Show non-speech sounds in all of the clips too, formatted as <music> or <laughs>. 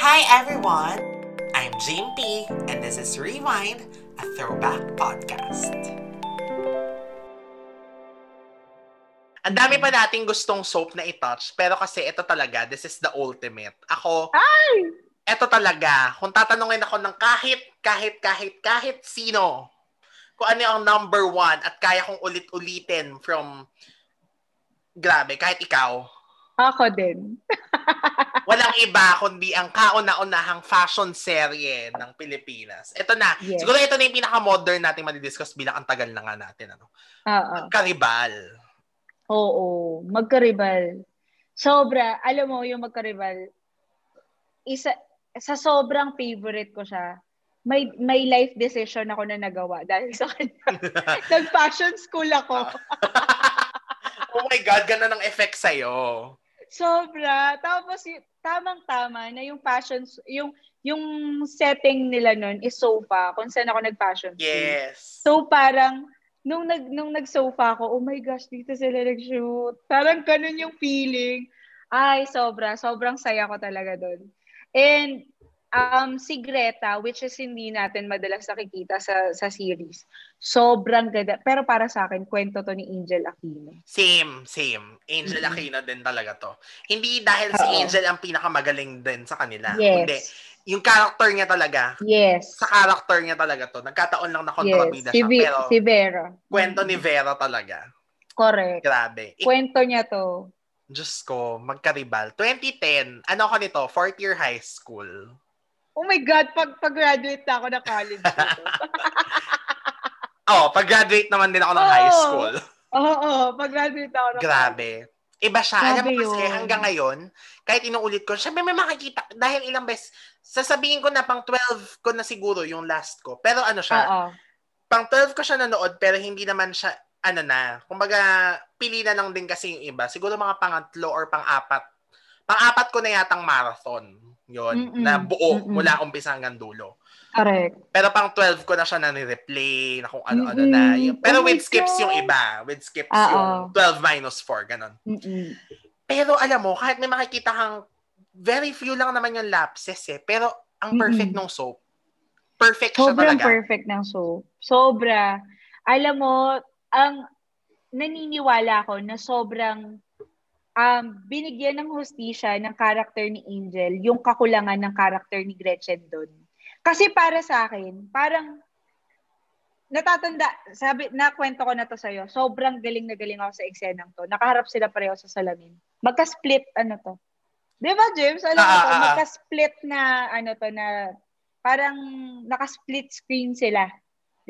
Hi everyone! I'm Jane P and this is Rewind, a throwback podcast. Ang dami pa nating gustong soap na i-touch, pero kasi ito talaga, this is the ultimate. Ako, Ay! ito talaga, kung tatanungin ako ng kahit, kahit, kahit, kahit sino, kung ano ang number one at kaya kong ulit-ulitin from, grabe, kahit ikaw, Ako din. <laughs> walang iba kundi ang kauna-unahang fashion serye ng Pilipinas. Ito na. Yes. Siguro ito na yung pinaka-modern natin madidiscuss bilang ang tagal na nga natin. Ano? Oo. Karibal. Oo. Magkaribal. Sobra. Alam mo, yung magkaribal, isa, sa sobrang favorite ko siya, may may life decision ako na nagawa <laughs> dahil sa kanya. <laughs> Nag-fashion school ako. oh my God, ganda ng effect sa'yo. Sobra. Tapos, tamang-tama na yung fashion, yung yung setting nila nun is sofa, kung saan ako nag-fashion. Yes. So parang nung nag nung nag-sofa ako, oh my gosh, dito sila nag-shoot. Parang ganun yung feeling. Ay, sobra, sobrang saya ko talaga doon. And um si Greta, which is hindi natin madalas nakikita sa sa series. Sobrang ganda. Pero para sa akin, kwento to ni Angel Aquino. Same, same. Angel Mhm. Aquino din talaga to. Hindi dahil si Oo. Angel ang pinakamagaling din sa kanila. Yes. Hindi. Yung character niya talaga, Yes. sa character niya talaga to. Nagkataon lang na Yes. kontrabida Si, siya. Pero si Vera. kwento ni Vera talaga. Correct. Grabe. Ik- Kwento niya to. Diyos ko, magkaribal. 2010, ano ako nito? Fourth year high school. Oh my God, pag pag-graduate na ako ng college dito. <laughs> Oh, pag-graduate naman din ako ng Oo. high school. Oo, pag-graduate na ako ng Grabe. Iba siya. Alam mo Grabe kasi yun. hanggang ngayon, kahit inuulit ko, syempre may makikita. Dahil ilang beses, sasabihin ko na pang 12 ko na siguro yung last ko. Pero ano siya, Oo. pang 12 ko siya nanood, pero hindi naman siya, ano na, kumbaga, pili na lang din kasi yung iba. Siguro mga pangatlo or pang-apat. Pang-apat ko na yatang marathon. Yun, Mm-mm. na buo Mm-mm. mula umpisa hanggang dulo. Correct. Pero pang 12 ko na siya na ni-replay, na kung ano-ano na. Yung, pero Oh with skips God. yung iba. With skips Oo. yung 12 minus 4, ganun. Mm-mm. Pero alam mo, kahit may makikita kang very few lang naman yung lapses eh. Pero ang perfect Mm-mm. nung soap. Perfect siya Sobrang talaga. perfect ng soap. Sobra. Alam mo, ang naniniwala ako na sobrang um, binigyan ng hustisya ng character ni Angel yung kakulangan ng character ni Gretchen doon. Kasi para sa akin, parang natatanda, sabi, nakwento ko na to sa'yo, sobrang galing na galing ako sa eksenang to. Nakaharap sila pareho sa salamin. Magka-split, ano to. Di ba, James? Alam mo Ah, to, ah, ah. magka-split na, ano to, na parang naka-split screen sila.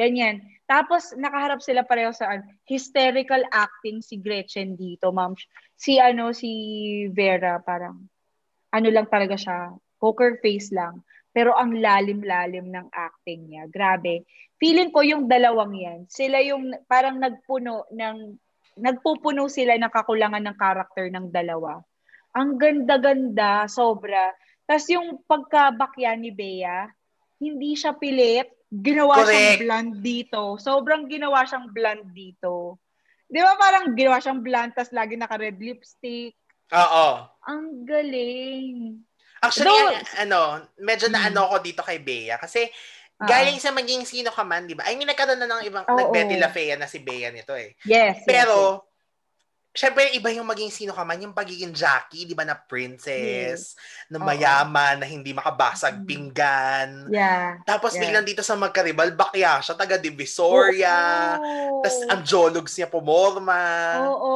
Ganyan. Tapos, nakaharap sila pareho sa ano, hysterical acting si Gretchen dito, ma'am. Si, ano, si Vera, parang, ano lang talaga siya, poker face lang. Pero ang lalim-lalim ng acting niya. Grabe. Feeling ko yung dalawang yan, sila yung parang nagpuno ng, nagpupuno sila ng kakulangan ng karakter ng dalawa. Ang ganda-ganda, sobra. Tapos yung pagkabakya ni Bea, hindi siya pilit. Ginawa Correct. siyang blonde dito. Sobrang ginawa siyang blonde dito. Di ba parang ginawa siyang blonde, tapos lagi naka-red lipstick. Oo. Ang galing. Actually, Though- ang- ano, medyo na Mm. ano ko dito kay Bea. Kasi, Oo. galing sa maging sino ka man, di ba? I mean, nagkaroon na ng ibang, Oo. nag-Betty La Fea na si Bea nito eh. Yes. yes, yes. Pero, syempre, iba yung maging sino ka man, yung pagiging Jackie, di ba, na princess, na Oo. mayaman, na hindi makabasag Mm. pinggan. Yeah. Tapos Yeah. biglang dito sa Magkaribal, bakya siya, taga Divisoria. Tapos ang jologs niya pumorma. Oo.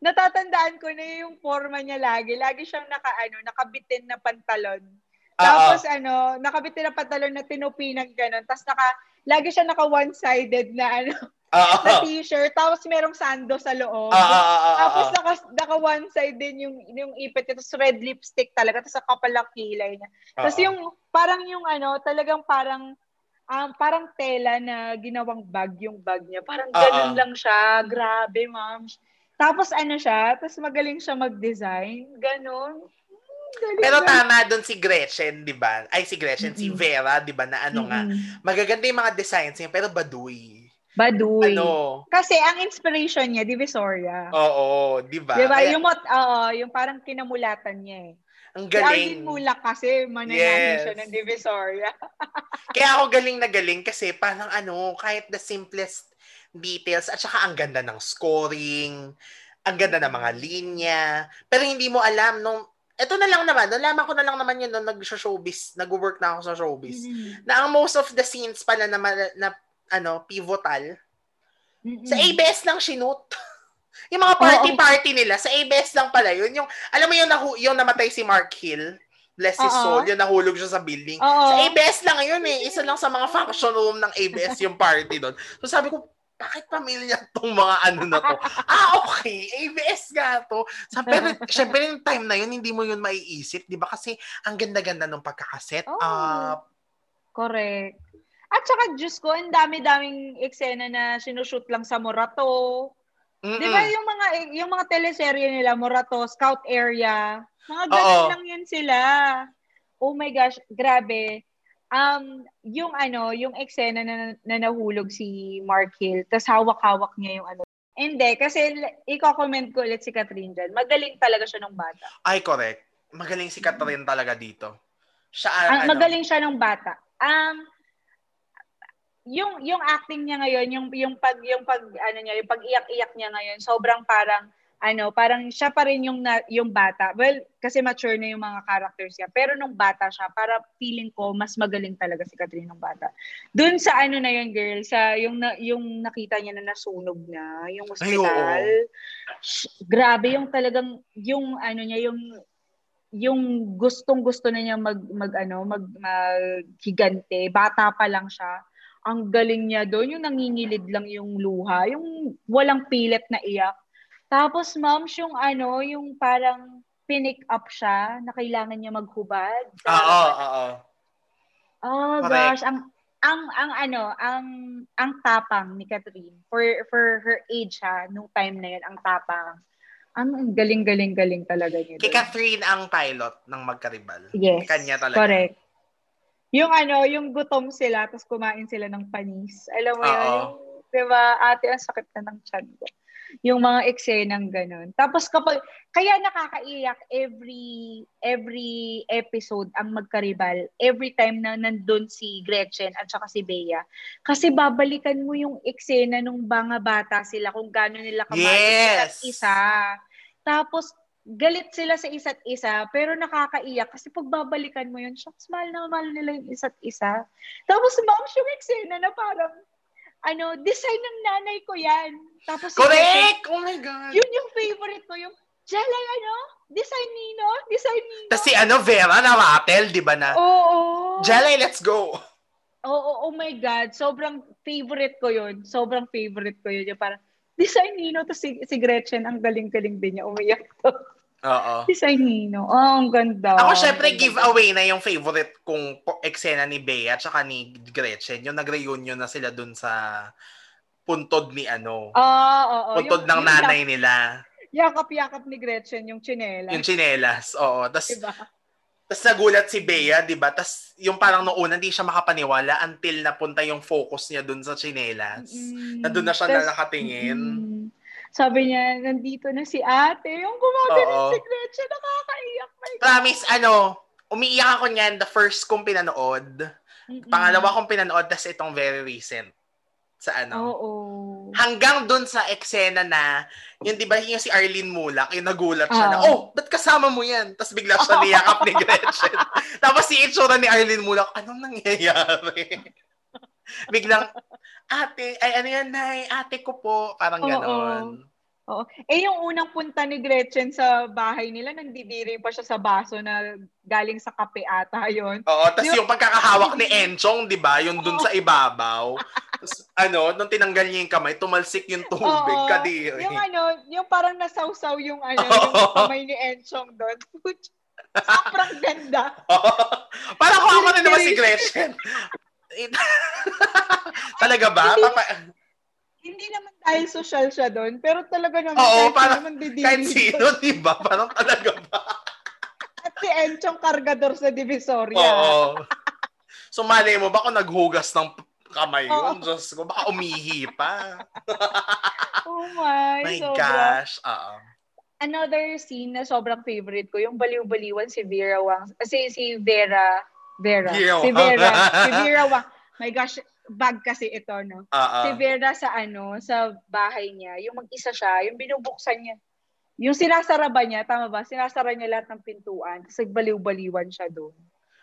Natatandaan ko na yung forma niya lagi. Lagi siyang naka, ano, nakabitin na pantalon. Oo. Tapos ano, nakabitin na pantalon na tinupi ng ganun. Tapos naka, lagi siya naka one-sided na ano, Oo. na t-shirt. Tapos merong sando sa loob. Oo, oo, oo, Tapos naka, naka one side din yung, yung ipit. Tapos red lipstick talaga. Tapos kapal ang kilay niya. Tapos Oo. yung, parang yung ano, talagang parang, um, parang tela na ginawang bag yung bag niya. Parang ganun Oo. lang siya. Grabe, ma'am. Tapos ano siya, tapos magaling siya mag-design. Ganun. Hmm, galing, Pero tama doon si Gretchen, di ba? Ay, si Gretchen, si Mm-mm. Vera, di ba, na ano nga. Mm-mm. Magaganda yung mga designs niya, pero baduy. Baduy. Ano? Kasi ang inspiration niya, Divisoria. Oo, di ba? Di ba? Yung, mot, oo, yung parang kinamulatan niya eh. Ang Si galing. Mulak kasi, mananalo Yes. siya ng Divisoria. <laughs> Kaya ako galing na galing kasi parang ano, kahit the simplest details at saka ang ganda ng scoring, ang ganda ng mga linya, pero hindi mo alam nung ito na lang naman, nalaman ko na lang naman yun nung nag-showbiz, nag-work na ako sa showbiz, Mm-mm. na ang most of the scenes pala na, na ano, pivotal, Mm-mm. sa ABS lang sinut. <laughs> yung mga party-party nila, sa ABS lang pala yun. Yung, alam mo yung, nahu- yung namatay si Mark Hill, bless his soul, yung nahulog siya sa building. Oo. Sa ABS lang yun eh. Isa lang sa mga function room ng ABS yung party doon. So sabi ko, bakit pamilya tong mga ano na to? <laughs> ah, okay. ABS nga to. Sa, pero syempre yung time na yun, hindi mo yun maiisip. Di ba? Kasi ang ganda-ganda ng pagkakaset Oo. up. Correct. At saka, Diyos ko, ang dami-daming eksena na sinushoot lang sa Morato. Mm-mm. Di ba yung mga yung mga teleserye nila, Morato, Scout Area, mga ganun lang yan sila. Oh my gosh, grabe. Um, yung ano, yung eksena na, na nahulog si Mark Hill, tas hawak-hawak niya yung ano. Hindi, kasi i-comment ko ulit si Catherine dyan. Magaling talaga siya ng bata. Ay, correct. Magaling si Catherine talaga dito. Siya, Ang, ano, magaling siya ng bata. Um, yung yung acting niya ngayon, yung yung pag yung pag ano niya, yung pag-iyak-iyak niya ngayon, sobrang parang ano, parang siya pa rin yung na, yung bata. Well, kasi mature na yung mga characters niya. Pero nung bata siya, para feeling ko mas magaling talaga si Catherine nung bata. Doon sa ano na yun, girl, sa yung na, yung nakita niya na nasunog na, yung hospital. sh- grabe yung talagang yung ano niya, yung yung gustong-gusto na niya mag mag ano, mag maghigante. Bata pa lang siya. Ang galing niya doon, yung nangingilid lang yung luha, yung walang pilit na iyak. Tapos ma'am, yung ano, yung parang pinick up siya na kailangan niya maghubad. sa Oo, oo. Oh Correct. gosh, ang ang ang ano, ang ang tapang ni Catherine for for her age ha, nung time na yun, ang tapang. Ang galing-galing-galing talaga niya. Kay. Catherine ang pilot ng Magkaribal. Yes. Kanya talaga. Correct. Yung ano, yung gutom sila, tapos kumain sila ng panis. Alam mo yun? Yung, diba, ate, ang sakit na ng tiyan ko. Yung mga eksenang ganun. Tapos kapag, kaya nakakaiyak every, every episode ang magkaribal. Every time na nandun si Gretchen at saka si Bea. Kasi babalikan mo yung eksena nung mga bata sila kung gano'n nila kamahal Yes. isa. Tapos, galit sila sa isa't isa, pero nakakaiyak kasi pag babalikan mo yun, shucks, mahal na mahal nila yung isa't isa. Tapos, ma'am, yung eksena na parang, ano, design ng nanay ko yan. Tapos, Correct! Oh my God! yun yung favorite ko, yung, Jalay, ano? Design Nino? Design Nino? Tapos si ano, Vera na Ratel, di ba na? Oo. Jalay, let's go! Oo, oh, my God. Sobrang favorite ko yun. Sobrang favorite ko yun. Yung parang, Design Nino. Tapos si, si Gretchen, ang galing-galing din niya. Umiyak to. Oo. Design Nino. Oh, ang ganda. Ako syempre giveaway na yung favorite kong eksena ni Bea at saka ni Gretchen. Yung nag-reunion na sila dun sa puntod ni ano. Ah, oo. puntod Yung- ng yung nanay nila. Yakap-yakap ni Gretchen yung chinela. Yung chinelas. Oo. Tapos diba? tas nagulat si Bea, di ba? Tapos yung parang noong una, hindi siya makapaniwala until napunta yung focus niya dun sa chinelas. Mm, Nandun na siya tas- na nakatingin. mm, sabi niya, nandito na si ate. Yung gumagano si Gretchen, nakakaiyak. My God. Promise, ano, umiiyak ako niyan the first kong pinanood. Mm-mm. Pangalawa kong pinanood, tas itong very recent. Sa ano. Oo. Hanggang dun sa eksena na, yung di ba yung si Arlene Mulak, yung nagulat siya na, Oo. oh, ba't kasama mo yan? Tapos bigla siya <laughs> niyakap ni Gretchen. Tapos si itsura ni Arlene Mulak, anong nangyayari? <laughs> Biglang, ate, ay ano yan, nay, ate ko po. Parang Oo. ganon. Oo. Eh, yung unang punta ni Gretchen sa bahay nila, nandidiri pa siya sa baso na galing sa kape ata yun. Oo, tapos Yung- yung pagkakahawak ni Enchong, di ba? Yung dun sa ibabaw. Tapos, ano, nung tinanggal niya yung kamay, tumalsik yung tubig, Oo. kadiri. Yung ano, yung parang nasawsaw yung ano, Oo. yung kamay ni Enchong doon. <laughs> Sobrang ganda. <laughs> Parang kung ako rin naman si Gretchen. <laughs> Talaga ba? Hindi. Papa, Hindi naman dahil social siya doon, pero talaga naman Oo, kahit parang- naman didiri kahit sino, di ba? Parang talaga ba? At si Enchong kargador sa Divisoria. Oo. So, malay mo ba kung naghugas ng kamay Oo. yun? Diyos ko, baka umihi pa. <laughs> Oh my, My sobra. gosh. Oo. another scene na sobrang favorite ko, yung baliw-baliwan si Vera Wang. Kasi si Vera, Vera, Vera si. Vera, si <laughs> Vera Wang. My gosh, bag kasi ito, no? Oo. Si Vera sa ano, sa bahay niya, yung mag-isa siya, yung binubuksan niya. Yung sinasara ba niya, tama ba? Sinasara niya lahat ng pintuan, kasi baliw-baliwan siya doon.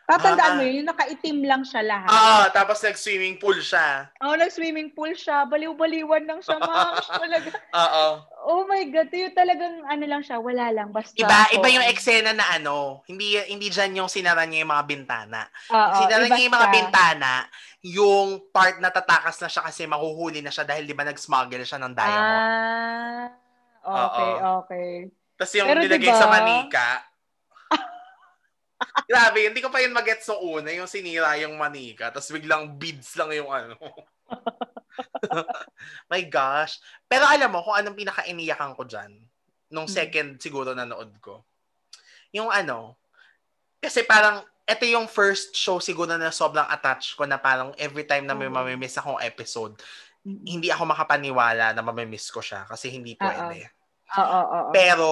Tatandaan Ah. mo yun, yung nakaitim lang siya lahat. Ah, tapos nag-swimming pool siya. Oh, nag-swimming pool siya, baliw-baliwan lang siya, <laughs> ma'am. Talaga. Oo. Oh my God, yung talagang ano lang siya, wala lang, basta. Iba, iba yung Oo. eksena na ano, hindi hindi diyan yung sinara niya yung mga bintana. Oo, sinara niya yung mga siya. bintana, yung part na tatakas na siya kasi mahuhuli na siya dahil di ba nag-smuggle siya ng diamond. Ah, okay, okay. Tapos yung Pero nilagay diba- sa manika. <laughs> Grabe, hindi ko pa yun magets sa una, yung sinira yung manika, tapos biglang beads lang yung ano. <laughs> <laughs> My gosh. Pero alam mo kung anong pinaka-iniyakan ko dyan, nung Hmm. second siguro nanood ko. Yung ano, kasi parang, ito yung first show siguro na sobrang attached ko na parang every time na may Oo. mamimiss akong episode, hindi ako makapaniwala na mamimiss ko siya kasi hindi pwede. Oo, oo, oo. Pero,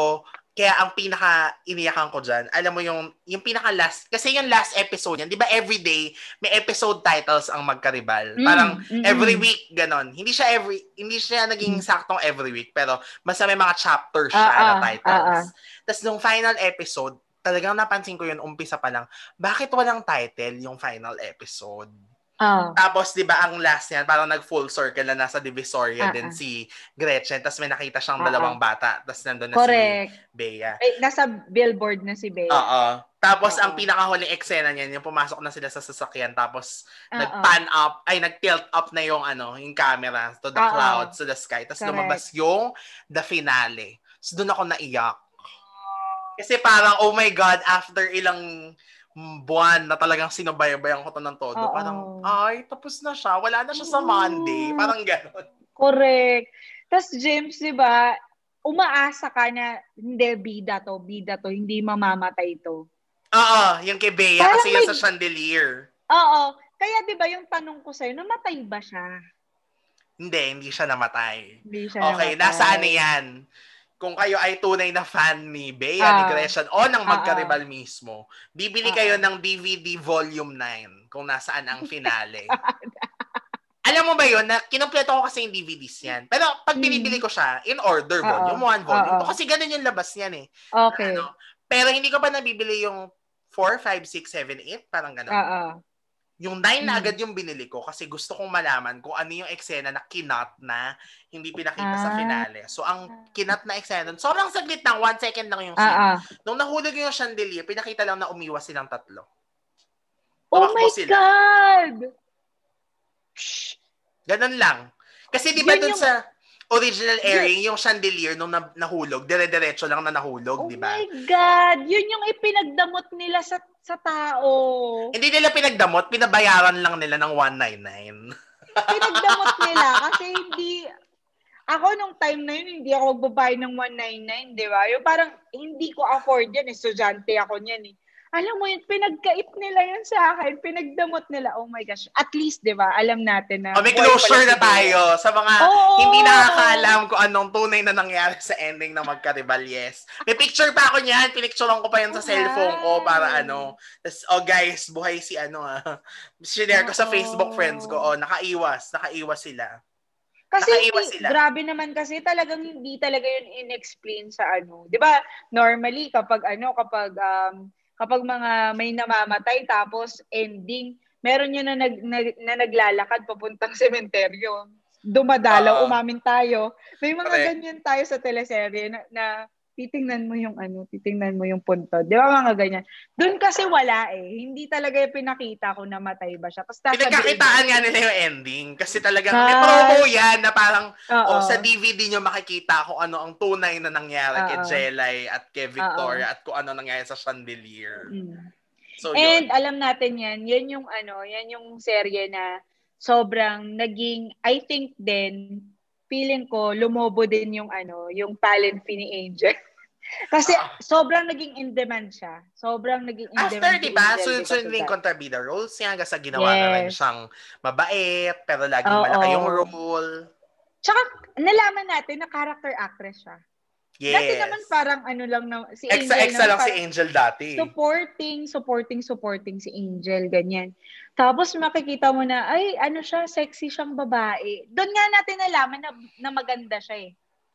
kaya ang pinaka iniyakan ko dyan, alam mo yung, yung pinaka last, kasi yung last episode yan, di ba everyday, may episode titles ang magkaribal. Mm, Parang mm-mm. every week, ganon. Hindi siya every, hindi siya naging saktong every week, pero basta may mga chapters siya Mm. Ah, na ah, titles. ah, ah. Tapos nung final episode, talagang napansin ko yun, umpisa pa lang, bakit walang title yung final episode? Ah, Tapos, di ba, ang last niyan, parang nag-full circle na nasa Divisoria Ah, din ah. si Gretchen. Tapos may nakita siyang Ah, dalawang bata. Tapos nandun na correct. si Bea. Eh, nasa billboard na si Bea. Oo. Tapos, Oo. ang pinakahuling eksena niyan, yung pumasok na sila sa sasakyan. Tapos, Oo. nag-pan up, ay, nag-tilt up na yung, ano, yung camera to the Oo. clouds, to the sky. Tapos, Correct. lumabas yung the finale. So, doon ako naiyak. Kasi parang, oh my God, after ilang buwan na talagang sinubaybayan ko to ng todo. Oo. Parang, ay, tapos na siya. Wala na siya sa. Monday. Parang gano'n. Correct. Tapos James, di ba, umaasa ka na hindi bida to, bida to, hindi mamamatay to. Oo, yung kay Bea Parang kasi yung may- sa chandelier. Oo. Kaya di ba yung tanong ko sa'yo, namatay ba siya? Hindi, hindi siya namatay. Hindi siya Okay, namatay. nasa ano yan? Kung kayo ay tunay na fan ni Bea, Ah. ni Gretchen, o ng Ah, magkaribal mismo, bibili Ah, kayo ah. ng DVD Volume 9 kung nasaan ang finale. <laughs> Alam mo ba yun, na kinumpleto ko kasi yung DVDs yan. Pero pag Hmm. binibili ko siya, in order, Ah, volume 1, ah, volume ah. 2, kasi ganun yung labas niyan eh. Okay. Ano, pero hindi ko pa nabibili yung 4, 5, 6, 7, 8, parang ganun. Oo. Yung 9 na Mm. agad yung binili ko kasi gusto kong malaman kung ano yung eksena na kinat na hindi pinakita sa Ah. finale. So, ang kinat na eksena, sobrang saglit lang, one second lang yung scene. Ah, ah. Nung nahulog yung chandelier, pinakita lang na umiwas silang tatlo. Oh Tumakbo my sila. God! Ganun lang. Kasi di ba dun yung- sa original airing, yung chandelier nung na- nahulog, dire-diretso lang na nahulog, Oh di ba? my God! Yun yung ipinagdamot nila sa sa tao. Hindi nila pinagdamot, pinabayaran lang nila ng 199. <laughs> Pinagdamot nila kasi hindi... Ako nung time na yun, hindi ako magbabayad ng 199, di ba? Yung parang hindi ko afford yan. Estudyante ako niyan eh. Alam mo yun, pinagkait nila yan sa akin. Pinagdamot nila. Oh my gosh. At least, di ba, alam natin na... O may closure na tayo sa mga Oo! hindi nakakaalam kung anong tunay na nangyari sa ending ng Magkaribal, yes. May picture pa ako niyan. Pinicturean ko pa yan sa Oh, cellphone ko para ano. Tas, oh guys, buhay si ano ah. Sinare ko sa Oo. Facebook friends ko. Oh, nakaiwas. Nakaiwas sila. Kasi Nakaiwas sila. grabe naman kasi talagang hindi talaga yun in-explain sa ano. 'Di ba? Normally kapag ano kapag um kapag mga may namamatay tapos ending, meron yun na, nag, na, na naglalakad papuntang <laughs> sementeryo. Dumadalaw, Oo. umamin tayo. May mga Correct. ganyan tayo sa teleserye na, na titingnan mo yung ano, titingnan mo yung punto. Di ba mga ganyan? Doon kasi wala eh. Hindi talaga yung pinakita kung namatay ba siya. Tapos Pinagkakitaan nga nila yung ending. Kasi talagang may Ah. promo yan na parang oh, sa DVD nyo makikita kung ano ang tunay na nangyari kay Oo. Jelay at kay Victoria at kung ano nangyari sa chandelier. Mm. So, And yun. alam natin yan, yan yung ano, yan yung serye na sobrang naging, I think din, feeling ko, lumobo din yung ano, yung talent fee ni Angel. <laughs> Kasi Ah. sobrang naging in demand siya. Sobrang naging in After, demand di ba, sunod-sunod din kontrabida roles niya hanggang sa ginawa na rin Yes. siyang mabait, pero laging Oo. malaki yung role. Tsaka, nalaman natin na character actress siya. Yes. Dati naman parang ano lang na, si Angel Exa-exa naman lang si Angel dati. supporting, supporting, supporting si Angel, ganyan. Tapos makikita mo na, ay, ano siya, sexy siyang babae. Doon nga natin nalaman na, na maganda siya eh.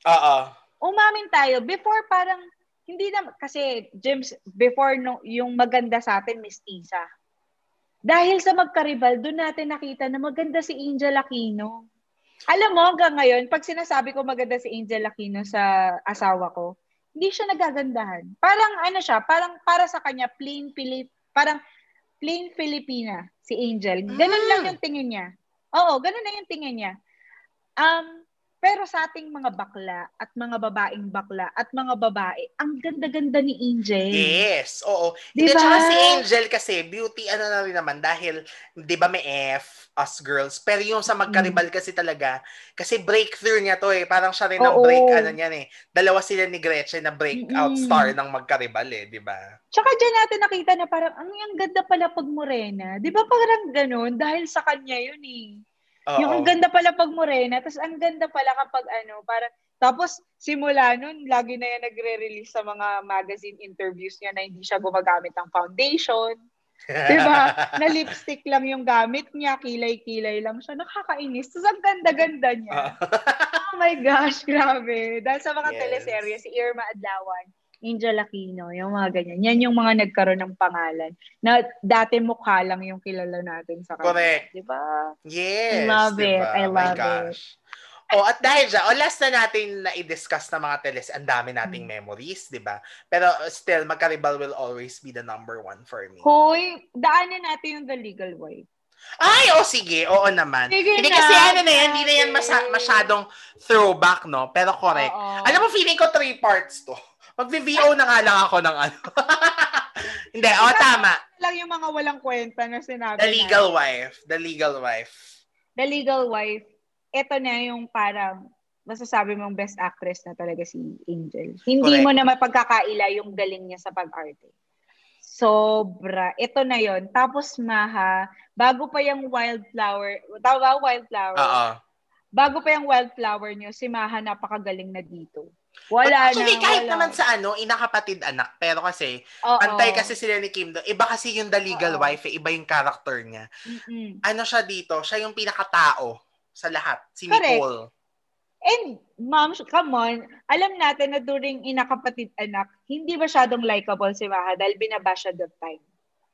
Oo. Umamin tayo, before parang, hindi na, kasi James, before no, yung maganda sa atin, mestiza. Dahil sa magkaribal, doon natin nakita na maganda si Angel Aquino. Alam mo, hanggang ngayon, pag sinasabi ko maganda si Angel Aquino sa asawa ko, hindi siya nagagandahan. Parang ano siya, parang para sa kanya, plain Pilip, parang plain Filipina si Angel. Ganun Mm. lang yung tingin niya. Oo, ganun na yung tingin niya. Um, pero sa ating mga bakla at mga babaeng bakla at mga babae, ang ganda-ganda ni Angel. Yes, oo. Di Hindi, si Angel kasi, beauty ano na rin naman, dahil, di ba may F, us girls, pero yung sa magkaribal kasi talaga, kasi breakthrough niya to eh, parang siya rin ang Oo. break, ano niyan eh. Dalawa sila ni Gretchen na breakout Mm-mm. star ng magkaribal eh, di ba? Tsaka dyan natin nakita na parang, ang ang ganda pala pag morena. Di ba parang ganun? Dahil sa kanya yun eh. Oo. Yung ang ganda pala pag morena, tapos ang ganda pala kapag ano, parang, tapos simula nun, lagi na yan nagre-release sa mga magazine interviews niya na hindi siya gumagamit ng foundation. Di ba? <laughs> na lipstick lang yung gamit niya, kilay-kilay lang siya. Nakakainis. Tapos ang ganda-ganda niya. oh my gosh, grabe. Dahil sa mga Yes. teleserye, si Irma Adlawan, Angel Aquino, yung mga ganyan. Yan yung mga nagkaroon ng pangalan na dati mukha lang yung kilala natin sa kanila. Correct. Di ba? Yes. I love diba? it. I My love gosh. Oh, at dahil dyan, oh, last na natin na i-discuss na mga teles, ang dami nating Hmm. memories, di ba? Pero uh, still, Magkaribal will always be the number one for me. Hoy, daanan natin yung The Legal Wife. Ay, oh sige, oo naman. Sige hindi na, kasi ano na yan, hindi na yan masa- masyadong throwback, no? Pero correct. Oo. Alam mo, feeling ko three parts to. Mag-VO na nga lang ako ng ano. <laughs> hindi, oh, tama. lang yung mga walang kwenta na sinabi The legal wife. The legal wife. The Legal Wife, ito na yung parang masasabi mong best actress na talaga si Angel. Hindi Correct. mo na mapagkakaila yung galing niya sa pag-arte. Sobra. Ito na yon Tapos Maha, bago pa yung Wildflower, tawag ba Wildflower? Oo. Bago pa yung Wildflower niyo, si Maha napakagaling na dito. Wala Actually, na, kahit wala. naman sa ano, inakapatid anak. Pero kasi, Oo. pantay kasi sila ni Kim doon. Iba kasi yung the legal Oo. wife, eh. iba yung character niya. Mm-mm. Ano siya dito? Siya yung pinakatao sa lahat. Si Correct. Nicole. And, ma'am, come on, alam natin na during inakapatid anak, hindi masyadong likable si Maha dahil binaba siya that time.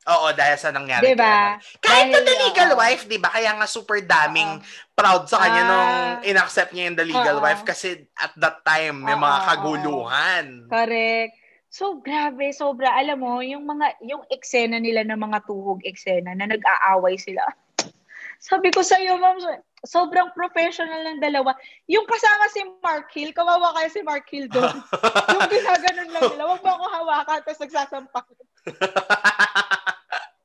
Oo, dahil sa nangyari. Diba? ano. Kahit na Dahil, the legal oo. wife, di ba? Kaya nga super daming proud sa kanya Ah. nung inaccept niya yung the legal Oo. wife kasi at that time may Oo, mga kaguluhan. Correct. So, grabe, sobra. Alam mo, yung mga, yung eksena nila ng mga tuhog eksena na nag-aaway sila. <laughs> Sabi ko sa'yo, ma'am, sobrang professional ng dalawa. Yung kasama si Mark Hill, kawawa kaya si Mark Hill doon. <laughs> yung ginaganon lang nila, wag mo ako hawakan, tapos nagsasampak. <laughs>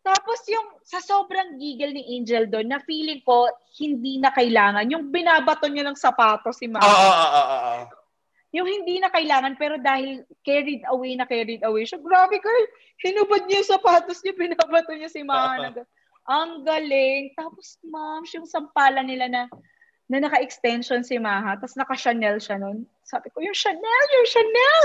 Tapos yung sa sobrang gigil ni Angel doon, na feeling ko hindi na kailangan. Yung binabato niya ng sapatos si Mama. Oo, oo, oo, oo. Yung hindi na kailangan, pero dahil carried away na carried away siya, grabe girl, hinubad niya yung sapatos niya, binabato niya si Mama. Ang galing. Tapos, ma'am, yung sampalan nila na na naka-extension si Maha, tapos naka-Chanel siya nun. Sabi ko, yung Chanel, yung Chanel!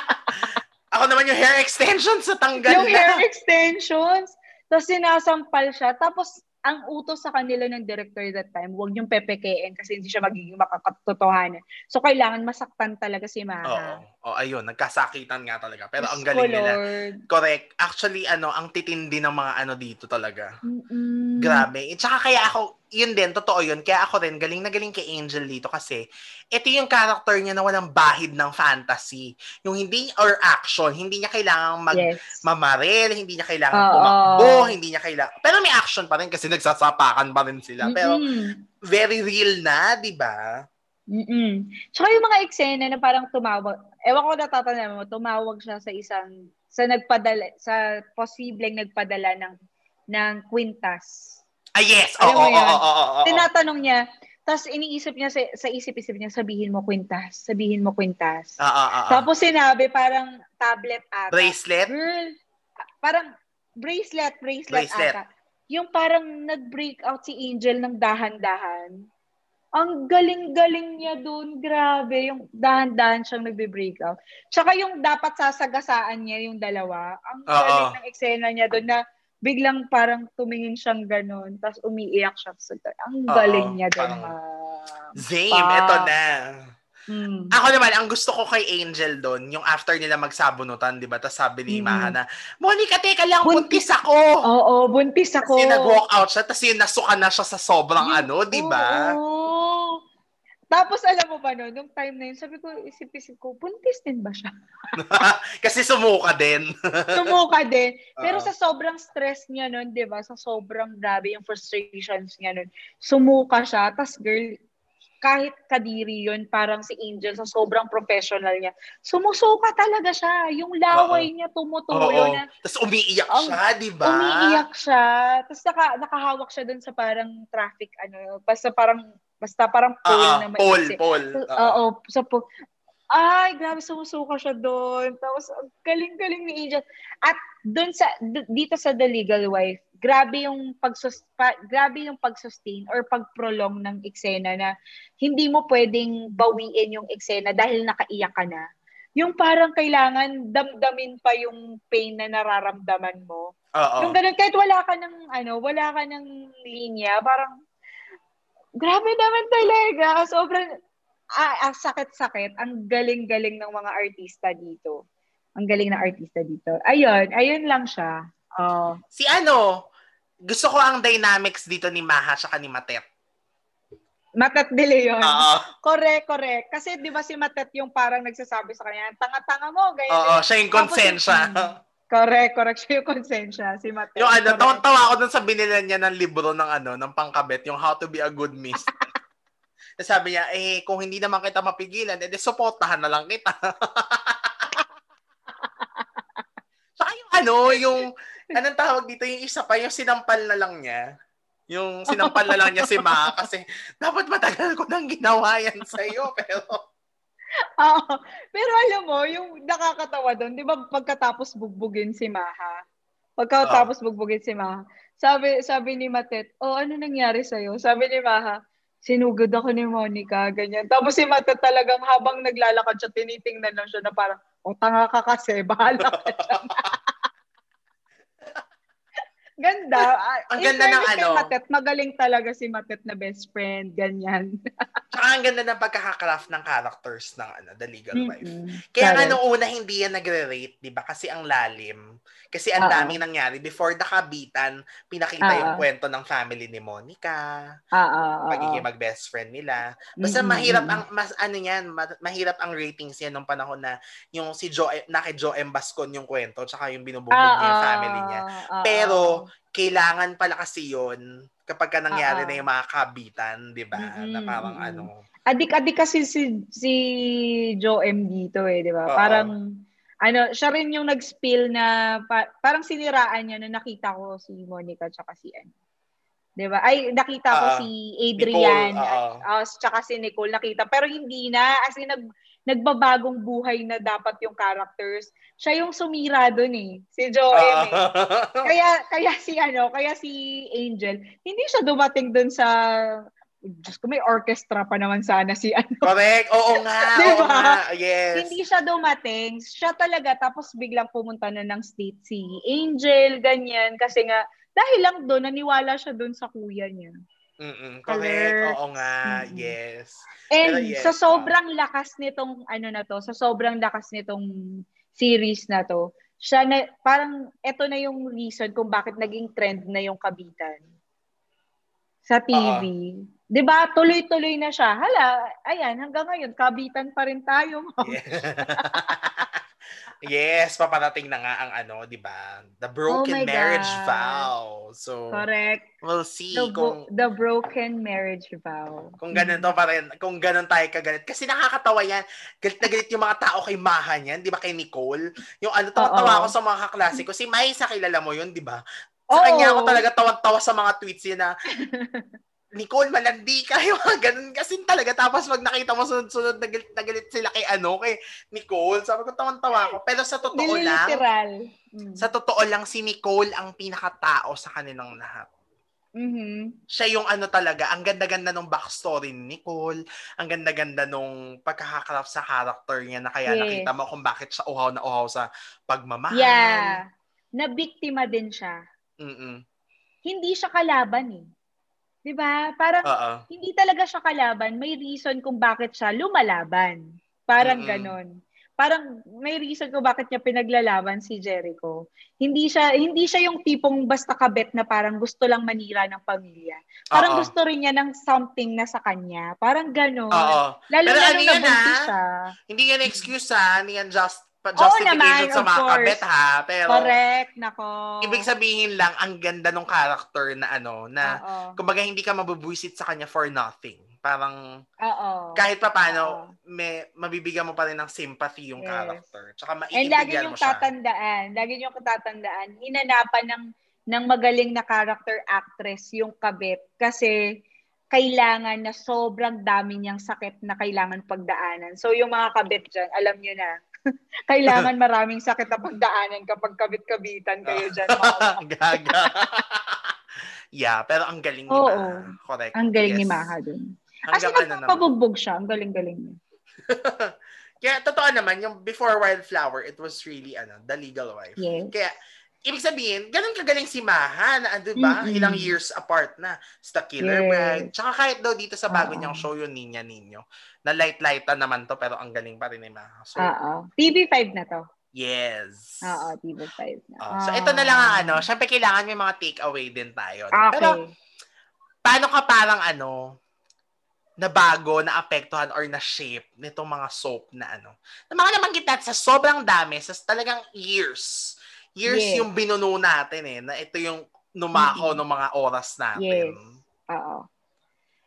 <laughs> Ako naman yung hair extension sa tanggal yung na. hair extensions. Tapos sinasampal siya. Tapos, ang utos sa kanila ng director that time, huwag yung pepekein kasi hindi siya magiging makakatotohanan. So, kailangan masaktan talaga si Oo. Maha. Oh, ayun, nagkasakitan nga talaga. Pero ang galing nila. Lord. Correct. Actually, ano, ang titindi ng mga ano dito talaga. Mm-mm. Grabe. At saka kaya ako, yun din, totoo yun. Kaya ako rin, galing na galing kay Angel dito kasi ito yung character niya na walang bahid ng fantasy. Yung hindi, or action, hindi niya kailangang mag, Yes. mamaril, hindi niya kailangan Oo. tumakbo, hindi niya kailangan, pero may action pa rin kasi nagsasapakan pa rin sila. Pero Mm-mm. very real na, di ba? Mm-mm. Tsaka yung mga eksena na parang tumawag, ewan ko natatanda mo, tumawag siya sa isang, sa nagpadala, sa posibleng nagpadala ng, ng kwintas. Ah, yes. Oo, oo, oo. Tinatanong niya, tapos iniisip niya sa, sa isip-isip niya, sabihin mo kwintas, sabihin mo kwintas. Ah, ah, ah, ah. Tapos sinabi, parang tablet ata. Bracelet? Girl, parang bracelet, bracelet, Bracelet. ata. Yung parang nag-break out si Angel ng dahan-dahan. Ang galing-galing niya doon, grabe. Yung dahan-dahan siyang nagbe-break out. Tsaka yung dapat sasagasaan niya yung dalawa. Ang galing ng eksena niya doon na biglang parang tumingin siyang ganun, tapos umiiyak siya. So, ang galing niya doon. ma'am. Zame, Pa. eto na. Mm. Ako naman, ang gusto ko kay Angel doon, yung after nila magsabunutan, di ba? Tapos sabi ni Mm. Maha na, Monica, teka lang, Buntis- buntis ako. Oo, buntis ako. Kasi nag-walk out siya, tapos yun, nasuka na siya sa sobrang Yung- ano, di ba? Oo. Tapos alam mo ba no, nung time na yun, sabi ko, isip-isip ko, buntis din ba siya? <laughs> Kasi sumuka din. <laughs> Sumuka din. Pero Oo. sa sobrang stress niya nun, di ba? Sa sobrang grabe yung frustrations niya nun, sumuka siya. Tapos girl, kahit kadiri yun, parang si Angel sa sobrang professional niya, sumusuka talaga siya. Yung laway niya tumutulo na Tapos umiiyak Ang- siya, di ba? umiiyak siya. Tapos naka, nakahawak siya dun sa parang traffic, ano, basta parang, basta parang pole Oo, na Paul, maiksi. Paul. Oo, sa po. Ay, grabe, sumusuka siya doon. Tapos, ang galing-galing ni Angel. At doon sa, d- dito sa The Legal Wife, grabe yung pagsus pa, grabe yung pagsustain or pagprolong ng eksena na hindi mo pwedeng bawiin yung eksena dahil nakaiyak ka na. Yung parang kailangan damdamin pa yung pain na nararamdaman mo. Oo. Yung ganun, kahit wala ka ng, ano, wala ka ng linya, parang, grabe naman talaga. Sobrang, ah, ah, sakit-sakit. Ang galing-galing ng mga artista dito. Ang galing na artista dito. Ayun, ayun lang siya. Oh. Si ano, gusto ko ang dynamics dito ni Maha at ni Matet. Matet de Leon. Oo. Correct, correct. Kasi di ba si Matet yung parang nagsasabi sa kanya, tanga-tanga mo, ganyan. Oo, siya yung konsensya. Tapos, Correct, correct. <laughs> Siya yung konsensya, si Matet. yung ano, tawa-tawa ako dun sa binila niya ng libro ng ano, ng pangkabit, yung How to be a good miss. <laughs> Sabi niya, eh, kung hindi naman kita mapigilan, edi supportahan na lang kita. <laughs> Saka yung ano, yung, anong tawag dito, yung isa pa, yung sinampal na lang niya. Yung sinampal na lang niya si Ma kasi dapat matagal ko nang ginawa yan sa'yo, pero <laughs> Oo. Pero alam mo, yung nakakatawa doon, di ba pagkatapos bugbugin si Maha, pagkatapos bugbugin si Maha, sabi, sabi ni Matet, oh, ano nangyari sa'yo? Sabi ni Maha, sinugod ako ni Monica, ganyan. Tapos si Matet talagang habang naglalakad siya, tinitingnan lang siya na parang, oh, tanga ka kasi, bahala ka dyan. <laughs> Ganda. Ah, Ang in ganda ng ano. Matet, magaling talaga si Matet na best friend, ganyan. <laughs> Tsaka ang ganda ng pagkakakraft ng characters ng ano, The Legal Wife. Mm-mm. Kaya nga nung una hindi yan nagre-rate, 'di ba? Kasi ang lalim. Kasi ang Oo. daming nangyari before the kabitan, pinakita Oo. yung kwento ng family ni Monica, ah. pagiging mag-best friend nila. Basta Mm-mm, mahirap ang mas ano yan, ma- mahirap ang ratings yan nung panahon na yung si Joe na kay Joe M. Bascon yung kwento tsaka yung binububog Ah, niya yung family niya. ah, Pero kailangan pala kasi yun kapag ka nangyari Oo. na yung mga kabitan, 'di ba? Mm-mm, Na parang ano. adik-adik kasi si si Joe M dito eh, 'di ba? Oo. Parang ano, siya rin yung nag-spill na pa- parang siniraan niya na nakita ko si Monica tsaka si ano. 'Di ba? Ay nakita ko Oo. si Adrian Nicole, oo. at uh, tsaka si Nicole nakita pero hindi na as in nag nagbabagong buhay na dapat yung characters. Siya yung sumira doon eh, si Joe M. eh. kaya kaya si ano, kaya si Angel, hindi siya dumating doon sa Diyos ko, may orchestra pa naman sana si ano. Correct. Oo <laughs> nga. Oo Diba? nga. Yes. Hindi siya dumating. Siya talaga. Tapos biglang pumunta na ng state si Angel, ganyan. Kasi nga, dahil lang doon, naniwala siya doon sa kuya niya. Mm-mm, correct. Correct. Oo nga. Mm-mm. Yes. And Pero yes, sa sobrang lakas nitong, ano na to, sa sobrang lakas nitong series na to, siya na, parang, eto na yung reason kung bakit naging trend na yung kabitan sa TV. 'Di ba? Tuloy-tuloy na siya. Hala, ayan, hanggang ngayon kabitan pa rin tayo. <laughs> yes, paparating na nga ang ano, 'di ba? The broken Oh marriage God. vow. So, Correct. we'll see The, kung the broken marriage vow. kung ganun to pa rin, kung ganun tayo kagalit. Kasi nakakatawa yan. Galit na galit yung mga tao kay Maha niyan, di ba kay Nicole? Yung ano, tawa ako sa mga kaklase ko. Si Mai, sa kilala mo yun, di ba? Sa Oo. kanya ako talaga tawan-tawa sa mga tweets niya na, <laughs> Nicole, malandi ka. <laughs> Yung mga ganun kasi talaga. Tapos pag nakita mo sunod-sunod, nagalit, nagalit sila kay ano, kay Nicole. Sabi ko, tawan-tawa ako. Pero sa totoo lang. Mm. sa totoo lang, si Nicole ang pinakatao sa kanilang lahat. Mhm. Siya yung ano talaga, ang ganda-ganda ng backstory ni Nicole, ang ganda-ganda nung pagkakakraft sa character niya na kaya Yes. nakita mo kung bakit siya uhaw na uhaw sa pagmamahal. Yeah. Na biktima din siya. Mm-mm. Hindi siya kalaban eh. 'Di ba? Parang Oo. hindi talaga siya kalaban. May reason kung bakit siya lumalaban. Parang Mm-mm. ganon. Parang may reason kung bakit niya pinaglalaban si Jericho. Hindi siya hindi siya yung tipong basta kabet na parang gusto lang manira ng pamilya. Parang Oo. gusto rin niya ng something na sa kanya. Parang ganon. Oo. Lalo Pero na ano yan, nabuntis ah? siya. Hindi yan excuse ha, hindi yan just justification naman, sa mga course. kabet ha, pero Correct, nako. ibig sabihin lang ang ganda ng character na ano, na Oo. kumbaga hindi ka mabubuisit sa kanya for nothing. Parang Oo. kahit pa paano, may, mabibigyan mo pa rin ng sympathy yung Yes. character. Tsaka And lagi maiintindihan yung mo siya. tatandaan, lagi yung tatandaan, hinanapan ng ng magaling na character actress yung kabit kasi kailangan na sobrang dami niyang sakit na kailangan pagdaanan. So yung mga kabit dyan, alam niyo na, <laughs> kailangan maraming sakit na pagdaanan kapag kabit-kabitan kayo dyan. <laughs> Gaga. <laughs> yeah, pero ang galing ni Oo. Maha. Correct. Ang galing ni Yes. Maha dun. Kasi Hanggang ano nagpapabugbog siya, ang galing-galing niya. Kaya totoo naman, yung before Wildflower, it was really, ano, the legal wife. Yes. Kaya, ibig sabihin, ganun kagaling si Maha na, di ba, Mm-mm. ilang years apart na. Sa Killer Yes. Bride. Tsaka kahit daw dito sa bago Oo. niyang show, yung Ninya Ninyo, na light-lightan naman to, pero ang galing pa rin ni Maha. So, Oo. TV5 na to. yes. Oo, TV5 na. Oh, so, ito na lang ang ano. Siyempre, kailangan may mga takeaway din tayo. Okay. Pero, paano ka parang ano, na bago, na apektuhan or na shape nitong mga soap na ano. Na mga naman kita sa sobrang dami, sa talagang years. Years Yes. yung binuno natin eh, na ito yung numakaw Mm-mm. ng mga oras natin. Yes. Oo.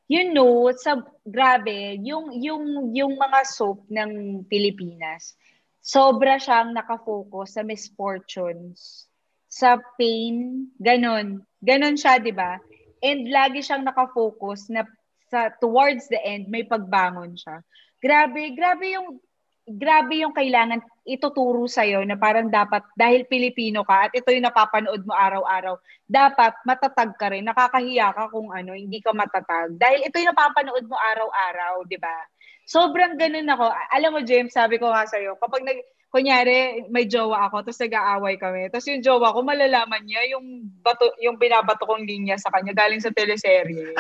You know, sa grabe, yung yung yung mga soap ng Pilipinas, sobra siyang nakafocus sa misfortunes, sa pain, ganon. Ganon siya, 'di ba? And lagi siyang nakafocus na sa towards the end may pagbangon siya. Grabe, grabe yung grabe yung kailangan ituturo sa na parang dapat dahil Pilipino ka at ito yung napapanood mo araw-araw dapat matatag ka rin. Nakakahiya ka kung ano, hindi ka matatag. Dahil ito yung napapanood mo araw-araw, di ba? Sobrang ganun ako. Alam mo, James, sabi ko nga sa'yo, kapag nag, kunyari, may jowa ako, tapos nag-aaway kami, tapos yung jowa ko, malalaman niya yung, bato, yung binabato kong linya sa kanya galing sa teleserye.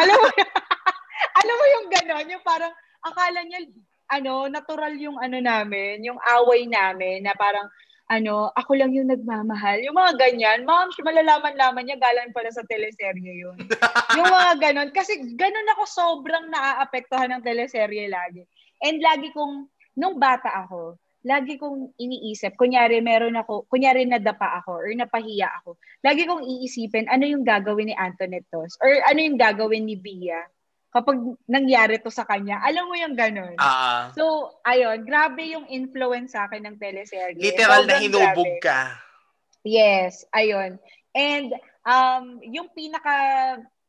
alam mo, <laughs> alam mo yung ganon, yung parang, akala niya, ano, natural yung ano namin, yung away namin, na parang, ano, ako lang yung nagmamahal. Yung mga ganyan, ma'am, malalaman-laman niya, galang pala sa teleserye yun. <laughs> yung mga ganon. Kasi ganon ako sobrang naaapektuhan ng teleserye lagi. And lagi kong, nung bata ako, lagi kong iniisip, kunyari meron ako, kunyari nadapa ako or napahiya ako, lagi kong iisipin ano yung gagawin ni Antoinette Tos or ano yung gagawin ni Bia kapag nangyari to sa kanya. Alam mo yung ganon. Ah, So, ayun, grabe yung influence sa akin ng teleserye. literal na Sobrang hinubog grabe. ka. Yes, ayun. And um yung pinaka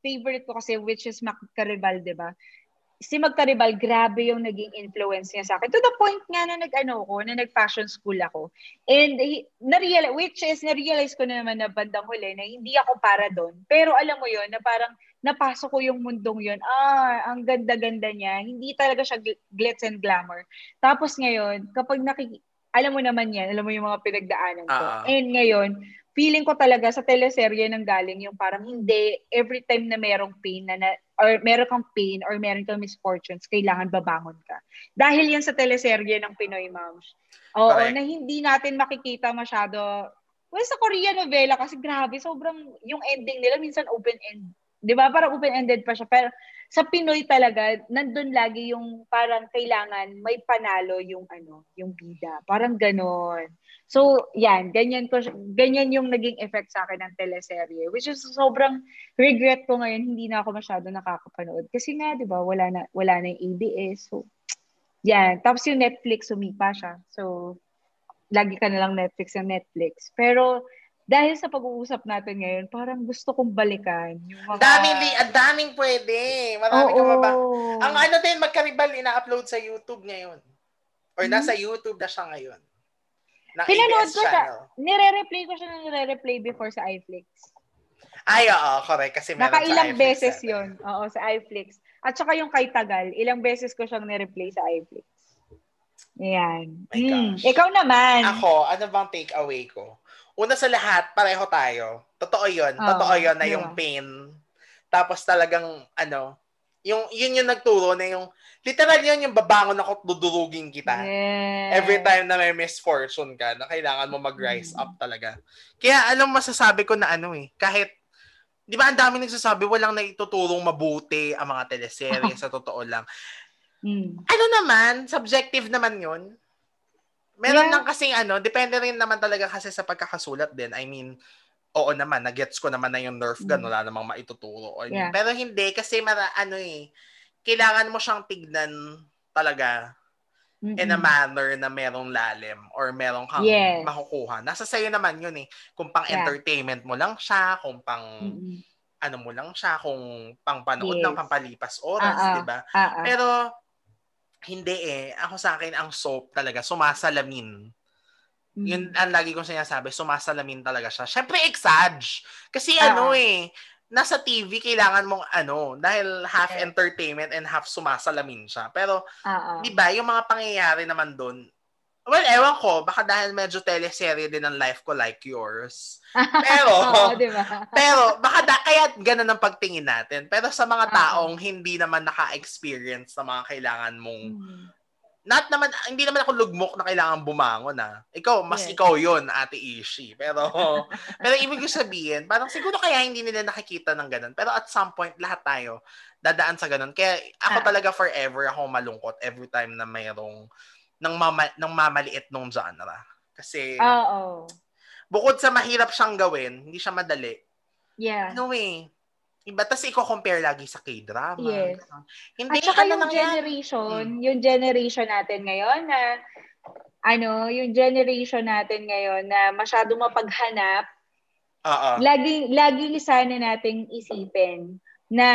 favorite ko kasi which is Magkaribal, 'di ba? Si Magkaribal, grabe yung naging influence niya sa akin. To the point nga na nag-ano ko, na nag-fashion school ako. And he, na-realize, which is, na-realize ko na naman na bandang huli na hindi ako para doon. Pero alam mo yon na parang napasok ko yung mundong yon Ah, ang ganda-ganda niya. Hindi talaga siya gl- glitz and glamour. Tapos ngayon, kapag nakik alam mo naman yan, alam mo yung mga pinagdaanan ko. Ah. And ngayon, feeling ko talaga sa teleserye nang galing yung parang hindi every time na merong pain na, na or meron kang pain or meron kang misfortunes, kailangan babangon ka. Dahil yan sa teleserye ng Pinoy Moms. Oo, Correct. na hindi natin makikita masyado. Well, sa Korean novela kasi grabe, sobrang yung ending nila minsan open end. 'Di ba? Parang open-ended pa siya. Pero sa Pinoy talaga, nandun lagi yung parang kailangan may panalo yung ano, yung bida. Parang ganon. So, yan, ganyan ko ganyan yung naging effect sa akin ng teleserye, which is sobrang regret ko ngayon hindi na ako masyado nakakapanood kasi nga 'di ba, wala na wala na yung ABS. So, yan. Tapos yung Netflix sumipa siya. So, lagi ka na lang Netflix ng Netflix. Pero dahil sa pag-uusap natin ngayon, parang gusto kong balikan yung mga... Daming, ang daming pwede. Marami ka Oo. pa ba? Ang ano din, magkaribal, ina-upload sa YouTube ngayon. Or Hmm? nasa YouTube na siya ngayon. Ng Pinanood ABS ko siya. channel. Nire-replay ko siya na nire-replay before sa iFlix. Ay, oo, correct. Kasi meron Nakailang sa beses iFlix yon Oo, sa iFlix. At saka yung kay Tagal, ilang beses ko siyang ni-replay sa iFlix. Yan. My Hmm. gosh. Ikaw naman. Ako, ano bang take away ko? Una sa lahat, pareho tayo. Totoo yun. Oo, Totoo yun na yung pain. Tapos talagang, ano, yung, yun yung nagturo na yung, literal yun yung babangon ako, dudurugin kita. Yes. Every time na may misfortune ka, na kailangan mo mag-rise Mm. up talaga. Kaya alam masasabi ko na ano eh, kahit, di ba ang dami nagsasabi, walang naituturong mabuti ang mga teleserye <laughs> sa totoo lang. Mm. Ano naman, subjective naman yun. Meron Yeah. lang kasing ano, depende rin naman talaga kasi sa pagkakasulat din. I mean, oo naman, nagets ko naman na yung nerf gun, Mm. wala namang maituturo. I mean, Yeah. Pero hindi, kasi mara, ano eh, kailangan mo siyang tignan talaga in a manner na merong lalim or merong kang Yes. makukuha. Nasa sayo naman yun eh. Kung pang Yeah. entertainment mo lang siya, kung pang Mm-mm. ano mo lang siya, kung pang panood Yes. ng pampalipas oras, ah. di ba? Ah. Pero, hindi eh. Ako sa akin, ang soap talaga, sumasalamin. Mm. Yun ang lagi kong sinasabi, sumasalamin talaga siya. Siyempre, exage. Kasi Ah. ano eh, nasa TV, kailangan mong ano, dahil half Yes. entertainment and half sumasalamin siya. Pero, ah. di ba, yung mga pangyayari naman doon, well, ewan ko, baka dahil medyo teleserye din ang life ko like yours. <laughs> Pero, Oo, di ba? <laughs> pero baka da, kaya ganun ang pagtingin natin. Pero sa mga taong hindi naman naka-experience sa mga kailangan mong Mm. Not naman hindi naman ako lugmok na kailangan bumangon na. Ikaw, mas Yes. ikaw 'yon, Ate Ishi. Pero <laughs> pero ibig ko sabihin, parang siguro kaya hindi nila nakikita ng ganun. Pero at some point lahat tayo dadaan sa ganun. Kaya ako Ah. talaga forever ako malungkot every time na mayroong nang mama, nang mamaliit nung genre. Kasi Oo. bukod sa mahirap siyang gawin, hindi siya madali. Yeah. No way. Iba, tas i-compare lagi sa K-drama. Yes. Ganun. Hindi, At saka ano yung lang yan. generation, yung generation natin ngayon na ano, yung generation natin ngayon na masyado mapaghanap, Oo. laging laging sana nating isipin na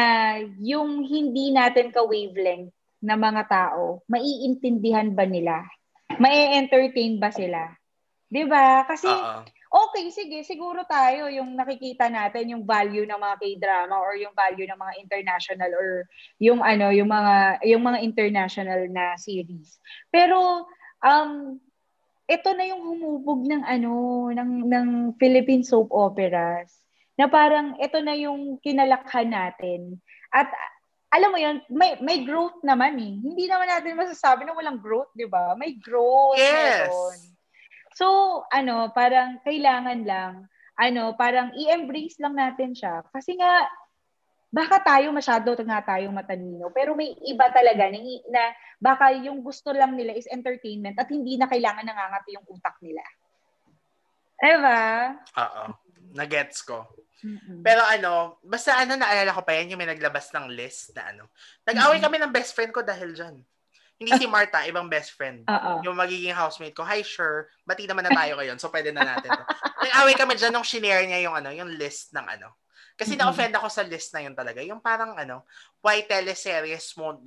yung hindi natin ka-wavelength na mga tao, maiintindihan ba nila? Mai-entertain ba sila? 'Di ba? Kasi Oo. Okay, sige, siguro tayo yung nakikita natin yung value ng mga K-drama or yung value ng mga international or yung ano, yung mga yung mga international na series. Pero um ito na yung humubog ng ano ng ng Philippine soap operas na parang ito na yung kinalakhan natin. At alam mo yun, may may growth naman eh. Hindi naman natin masasabi na walang growth, 'di ba? May growth Yes. meron. So, ano, parang kailangan lang, ano, parang i-embrace lang natin siya. Kasi nga, baka tayo masyado nga tayong matalino. Pero may iba talaga na, na baka yung gusto lang nila is entertainment at hindi na kailangan nangangati yung utak nila. Diba? Oo. Nagets ko. Mm-mm. Pero ano, basta ano, naalala ko pa yan, yung may naglabas ng list na ano. Nag-away Mhm. kami ng best friend ko dahil dyan. Hindi si Marta, ibang best friend. Oo. Yung magiging housemate ko, hi, sure. Bati naman na tayo ngayon, so pwede na natin. Nag-away kami dyan nung shinare niya yung ano, yung list ng ano. Kasi Mhm. na-offend ako sa list na yun talaga. Yung parang ano, why teleseries won't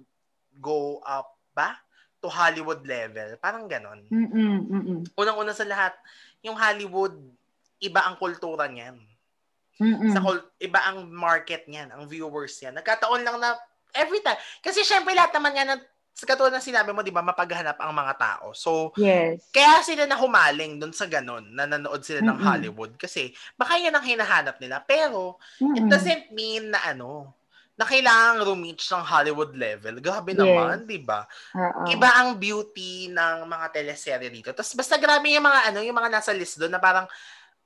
go up ba? To Hollywood level. Parang ganon. Mm-mm, mm-mm. Unang-una sa lahat, yung Hollywood, iba ang kultura niyan. Mm-mm. Sa kul- iba ang market niyan, ang viewers niyan. Nagkataon lang na every time. Kasi syempre lahat naman yan, na- sa katulad ng sinabi mo, di ba, mapaghanap ang mga tao. So, Yes. kaya sila na humaling dun sa ganun, na nanood sila ng Mm-mm. Hollywood. Kasi, baka yan ang hinahanap nila. Pero, it Mm-mm. doesn't mean na ano, na kailangan reach ng Hollywood level. Grabe Yes. naman, di ba? Iba ang beauty ng mga teleserye dito. Tapos basta grabe yung mga ano, yung mga nasa list doon na parang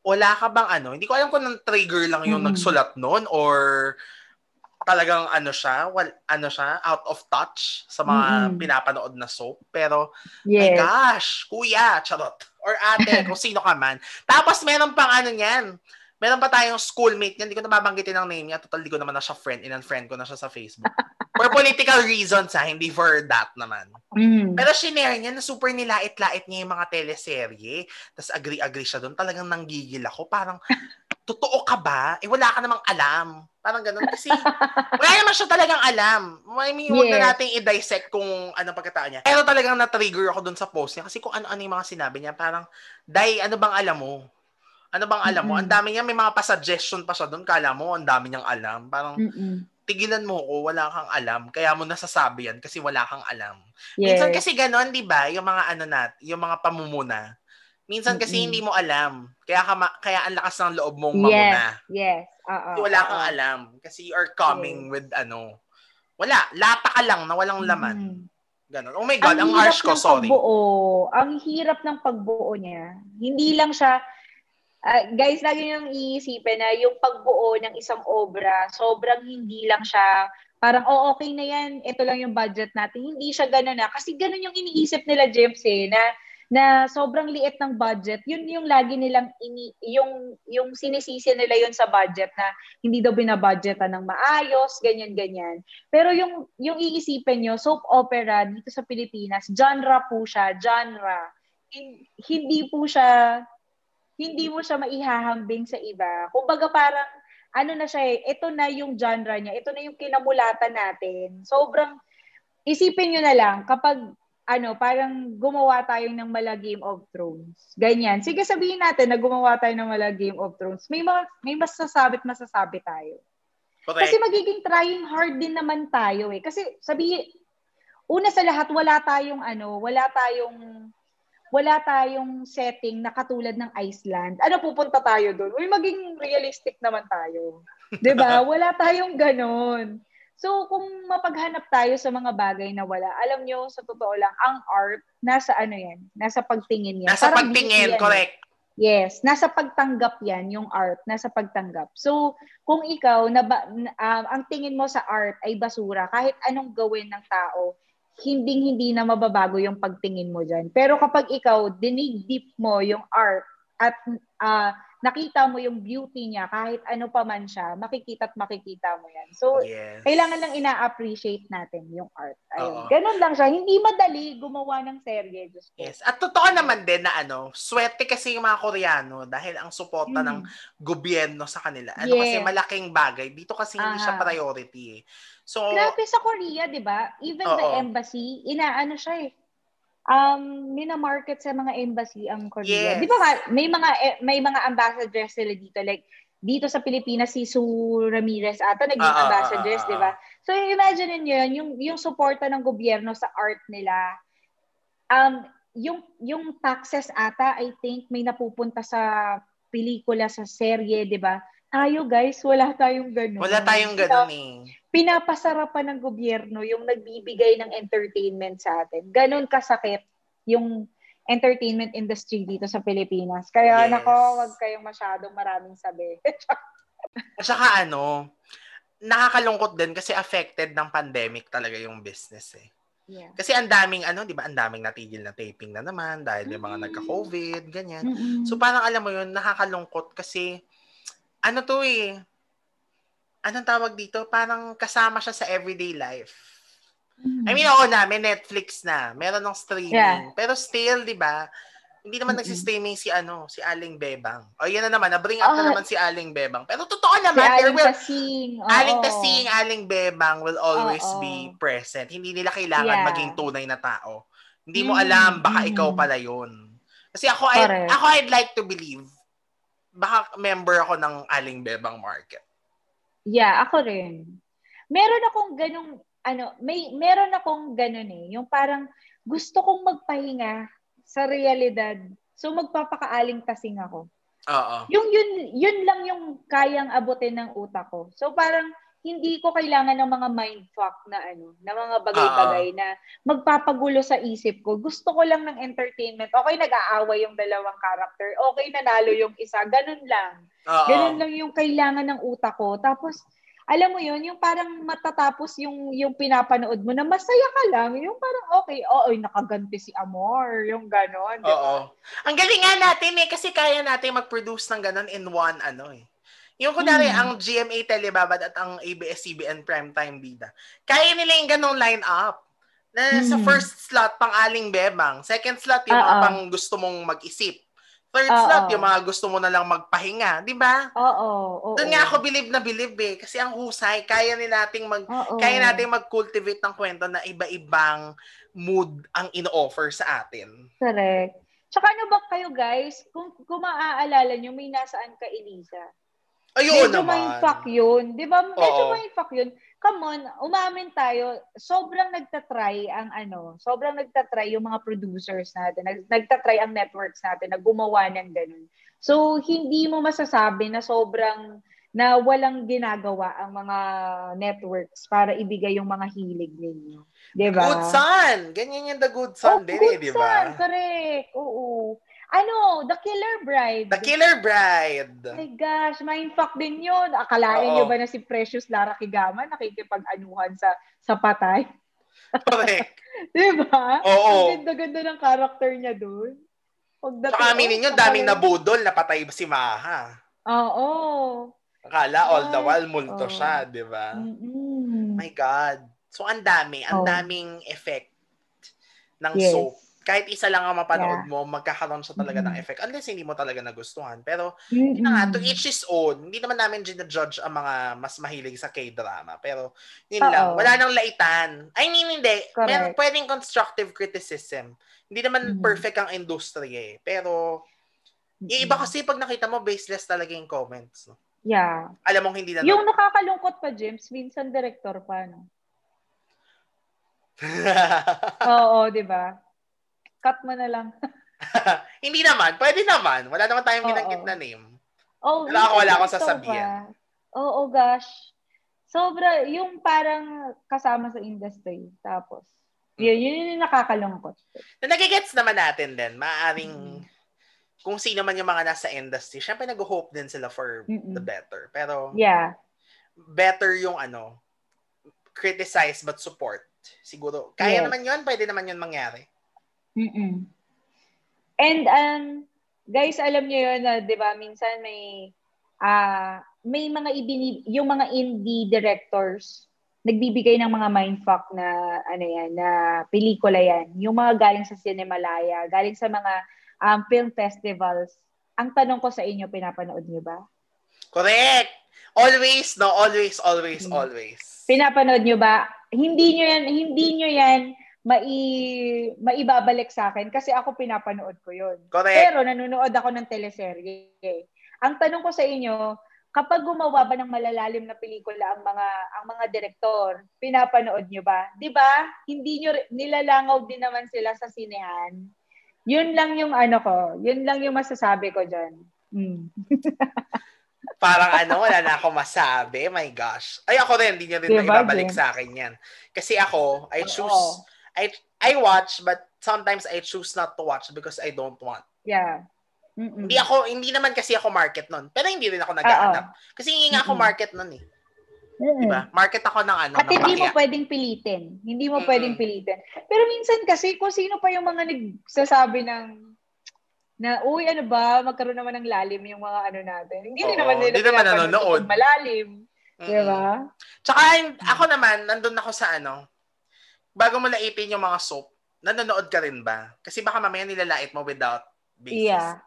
wala ka bang ano, hindi ko alam kung nang trigger lang yung Mm-mm. nagsulat noon or talagang ano siya, wal, ano siya, out of touch sa mga Mm-mm. pinapanood na soap. Pero, my Yes. gosh, kuya, charot. Or ate, <laughs> kung sino ka man. Tapos meron pang ano niyan, meron pa tayong schoolmate niya, hindi ko na babanggitin ang name niya, total di ko naman na siya friend, in-unfriend ko na siya sa Facebook. <laughs> For political reasons ha, hindi for that naman. Mm. Pero shinare niya na super nilait-lait niya yung mga teleserye. Tapos agree-agree siya doon. Talagang nanggigil ako. Parang, totoo ka ba? Eh, wala ka namang alam. Parang ganun. Kasi, wala naman siya talagang alam. I mean, huwag na Yes. natin i-dissect kung ano pagkatao niya. Pero talagang na-trigger ako doon sa post niya. Kasi kung ano-ano yung mga sinabi niya, parang, Day, ano bang alam mo? Ano bang alam mo? Mm-mm. Ang dami niya, may mga pa-suggestion pa siya doon. Kala mo, ang dami niyang alam. Parang, Mm-mm. tigilan mo ko, wala kang alam. Kaya mo nasasabi yan kasi wala kang alam. Yes. Minsan kasi ganon, di ba? Yung mga ano nat, yung mga pamumuna. Minsan kasi Mm-mm. hindi mo alam. Kaya ka ma- kaya ang lakas ng loob mong Yes. mamuna. Yes. Oo. Kasi wala kang oo. alam. Kasi you are coming with ano. Wala. Lata ka lang na walang laman. Mm. Ganon. Oh my God, ang, hirap harsh ko, ng sorry. Pagbuo, ang hirap ng pagbuo niya. Hindi lang siya, ah, guys, lagi niyong iisipin na yung pagbuo ng isang obra, sobrang hindi lang siya, parang, oh, okay na yan, ito lang yung budget natin. Hindi siya ganun na. Kasi ganun yung iniisip nila, James, eh, na na sobrang liit ng budget, yun yung lagi nilang ini, yung yung sinisisi nila yun sa budget na hindi daw binabudgetan ng maayos, ganyan ganyan. Pero yung yung iisipin nyo, soap opera dito sa Pilipinas, genre po siya, genre. Hin- Hindi po siya hindi mo siya maihahambing sa iba. Kumbaga parang ano na siya eh, ito na yung genre niya, ito na yung kinamulatan natin. Sobrang isipin nyo na lang kapag ano, parang gumawa tayo ng mala Game of Thrones. Ganyan. Sige, sabihin natin na gumawa tayo ng mala Game of Thrones. May, mga, may masasabi at masasabi tayo. Correct. Kasi magiging trying hard din naman tayo eh. Kasi sabi, una sa lahat, wala tayong ano, wala tayong wala tayong setting na katulad ng Iceland. Ano pupunta tayo doon? Uy, maging realistic naman tayo. 'Di ba? <laughs> Wala tayong ganon. So, kung mapaghanap tayo sa mga bagay na wala, alam nyo, sa totoo lang, ang art, nasa ano yan? Nasa pagtingin yan. Nasa Parang pagtingin, eh. correct. Yes, nasa pagtanggap 'yan, yung art, nasa pagtanggap. So, kung ikaw na um, ang tingin mo sa art ay basura, kahit anong gawin ng tao, hindi hindi na mababago yung pagtingin mo diyan. Pero kapag ikaw dinigdip mo yung art at ah, nakita mo yung beauty niya kahit ano pa man siya, makikita at makikita mo 'yan. So, Yes. kailangan lang ina-appreciate natin yung art. Oo. Ayun. Ganun lang siya. Hindi madali gumawa ng serye. Yes. At totoo naman din na ano, swerte kasi yung mga Koreano dahil ang suporta Mm. ng gobyerno sa kanila. Ano kasi Yes. malaking bagay. Dito kasi hindi siya Aha. priority eh. So, Grabe sa Korea, 'di ba? Even the Oo. embassy, inaano siya eh. Um, mina-market sa mga embassy ang Korea. Yes. Di ba may mga eh, may mga ambassadors sila dito like dito sa Pilipinas si Sue Ramirez ata naging ah, di ba? So imagine niyo yun, yung yung suporta ng gobyerno sa art nila. Um, yung yung taxes ata I think may napupunta sa pelikula sa serye, di ba? Tayo guys, wala tayong ganun. wala tayong ganun eh. pinapasarapan ng gobyerno yung nagbibigay ng entertainment sa atin. Ganon kasakit yung entertainment industry dito sa Pilipinas. Kaya Yes. nako, wag kayong masyadong maraming sabi. <laughs> At saka ano, nakakalungkot din kasi affected ng pandemic talaga yung business eh. yeah. Kasi ang daming ano, 'di ba? Ang daming natigil na taping na naman dahil yung mga nagka-COVID, ganyan. Mm-mm. So parang alam mo 'yun, nakakalungkot kasi ano to eh. Anong tawag dito? Parang kasama siya sa everyday life. I mean, oo na, may Netflix na. Meron ng streaming. Yeah. Pero still, di ba? Hindi naman Mm-mm. nagsistreaming si ano, si Aling Bebang. O yan na naman, na-bring up na Ah. naman si Aling Bebang. Pero totoo si naman, there Aling will, Tasing. oo. Aling Tasing, Aling Bebang will always Oo. be present. Hindi nila kailangan Yeah. maging tunay na tao. Hindi mo Mm, alam, baka ikaw pala yun. Kasi ako, I, Correct. ako I'd like to believe, baka member ako ng Aling Bebang market. Yeah, ako rin. Meron akong ganong, ano, may, meron akong ganon eh. Yung parang gusto kong magpahinga sa realidad. So magpapakaaling tasing ako. Oo. Yung yun, yun lang yung kayang abutin ng utak ko. So parang hindi ko kailangan ng mga mindfuck na ano, na mga bagay-bagay na magpapagulo sa isip ko. Gusto ko lang ng entertainment. Okay, nag-aaway yung dalawang character. Okay, nanalo yung isa. Ganun lang. Oo. Ganun lang yung kailangan ng utak ko. Tapos, alam mo yun, yung parang matatapos yung yung pinapanood mo na masaya ka lang. Yung parang, okay, oo, nakaganti si Amor. Yung ganon. Oo. Ang galing nga natin eh, kasi kaya natin mag-produce ng ganun in one, ano eh. Yung kunwari, Hmm. ang GMA Telebabad at ang ABS-CBN Primetime Bida, kaya nila yung ganong line-up. Na sa Hmm. first slot, pang Aling Bebang. Second slot, yung mga pang gusto mong mag-isip. Third Oo. slot, yung mga gusto mo na lang magpahinga. Di ba? Oo, oo. Doon nga ako believe na believe eh. Kasi ang husay, kaya nila nating mag, Oo. kaya nating mag-cultivate ng kwento na iba-ibang mood ang ino-offer sa atin. Correct. Tsaka ano ba kayo guys, kung, kung maaalala nyo, may nasaan ka, Elisa? Ayun Medyo naman. mindfuck yun. Di ba? Medyo Oo. mindfuck yun. Come on, umamin tayo. Sobrang nagtatry ang ano, sobrang nagtatry yung mga producers natin. Nag, nagtatry ang networks natin na gumawa ng ganun. So, hindi mo masasabi na sobrang na walang ginagawa ang mga networks para ibigay yung mga hilig ninyo. Di ba? Good Son. Ganyan yung The Good Son Oh, din good eh, di son. ba? Correct. Oo. Ano, The Killer Bride. The Killer Bride. Oh my gosh, mindfuck din yun. Akalain Oo. nyo ba na si Precious Lara Kigama nakikipag-anuhan sa sa patay? Correct. <laughs> Di ba? Oo. Ang ganda-ganda ng character niya doon. Pagdating, Saka aminin nyo, oh, daming nabudol na patay si Maha. Oo. Akala all the while multo oo. siya, di ba? My God. So, ang dami. Ang Oh. daming effect ng Yes. soap. Kahit isa lang ang mapanood Yeah. mo, magkakaroon siya talaga ng Mhm. effect. Unless hindi mo talaga nagustuhan. Pero, yun na nga, to each his own. Hindi naman namin ginajudge ang mga mas mahilig sa K-drama. Pero, yun lang. Wala nang laitan. I mean, hindi. Meron, pwedeng constructive criticism. Hindi naman Mhm. perfect ang industry eh. Pero, yung iba kasi pag nakita mo, baseless talaga yung comments. No? Yeah. Alam mong hindi na... Yung nakakalungkot pa, James, minsan director pa, no? <laughs> Oo, di ba? Cut mo na lang. <laughs> <laughs> hindi naman. Pwede naman. Wala naman tayong binanggit na name. Oh, Wala ako- wala akong sasabihin. Oo, gosh. Sobra, yung parang kasama sa industry. Tapos, yun, yun yung nakakalungkot. Na nagigets naman natin din. Maaring Mm. kung sino man yung mga nasa industry, syempre nag-hope din sila for Mm-mm. the better. Pero Yeah. better yung ano, criticize but support. Siguro, kaya Yes. naman yun, pwede naman yun mangyari. Mm-mm. And um guys, alam niyo yun na 'di ba, minsan may ah may mga ibini yung mga indie directors nagbibigay ng mga mindfuck na ano yan, na pelikula yan. Yung mga galing sa Cinemalaya, galing sa mga um, film festivals. Ang tanong ko sa inyo, pinapanood niyo ba? Correct! Always, no? Always, always, Mm. always. Pinapanood niyo ba? Hindi niyo yan, hindi niyo yan mai maibabalik sa akin kasi ako pinapanood ko 'yon. Correct. Pero nanonood ako ng teleserye. Ang tanong ko sa inyo, kapag gumawa ba ng malalalim na pelikula ang mga ang mga direktor, pinapanood niyo ba? 'Di ba? Hindi niyo nilalangaw din naman sila sa sinehan. 'Yun lang yung ano ko, 'yun lang yung masasabi ko diyan. Mm. <laughs> Parang ano, wala na ako masabi. My gosh. Ay, ako rin, hindi nyo rin Diba, na ibabalik Jen? sa akin yan. Kasi ako, I choose, Oo. I, I watch, but sometimes I choose not to watch because I don't want. Yeah. Mm-mm. Hindi ako, hindi naman kasi ako market nun. Pero hindi rin ako naghahanap. Kasi hindi nga ako Mm-mm. market nun eh. Mm-mm. Diba? Market ako ng ano, At ng hindi mo bakya. pwedeng pilitin. Hindi mo Mm-mm. pwedeng pilitin. Pero minsan kasi, kung sino pa yung mga nagsasabi ng na, uy, ano ba, magkaroon naman ng lalim yung mga ano natin. Hindi rin Oo, naman nila hindi naman nanonood. malalim. Mm-mm. Di ba? Tsaka ako naman, nandun ako sa ano, bago mo laipin yung mga soap, nanonood ka rin ba? Kasi baka mamaya nilalait mo without basis. Yeah.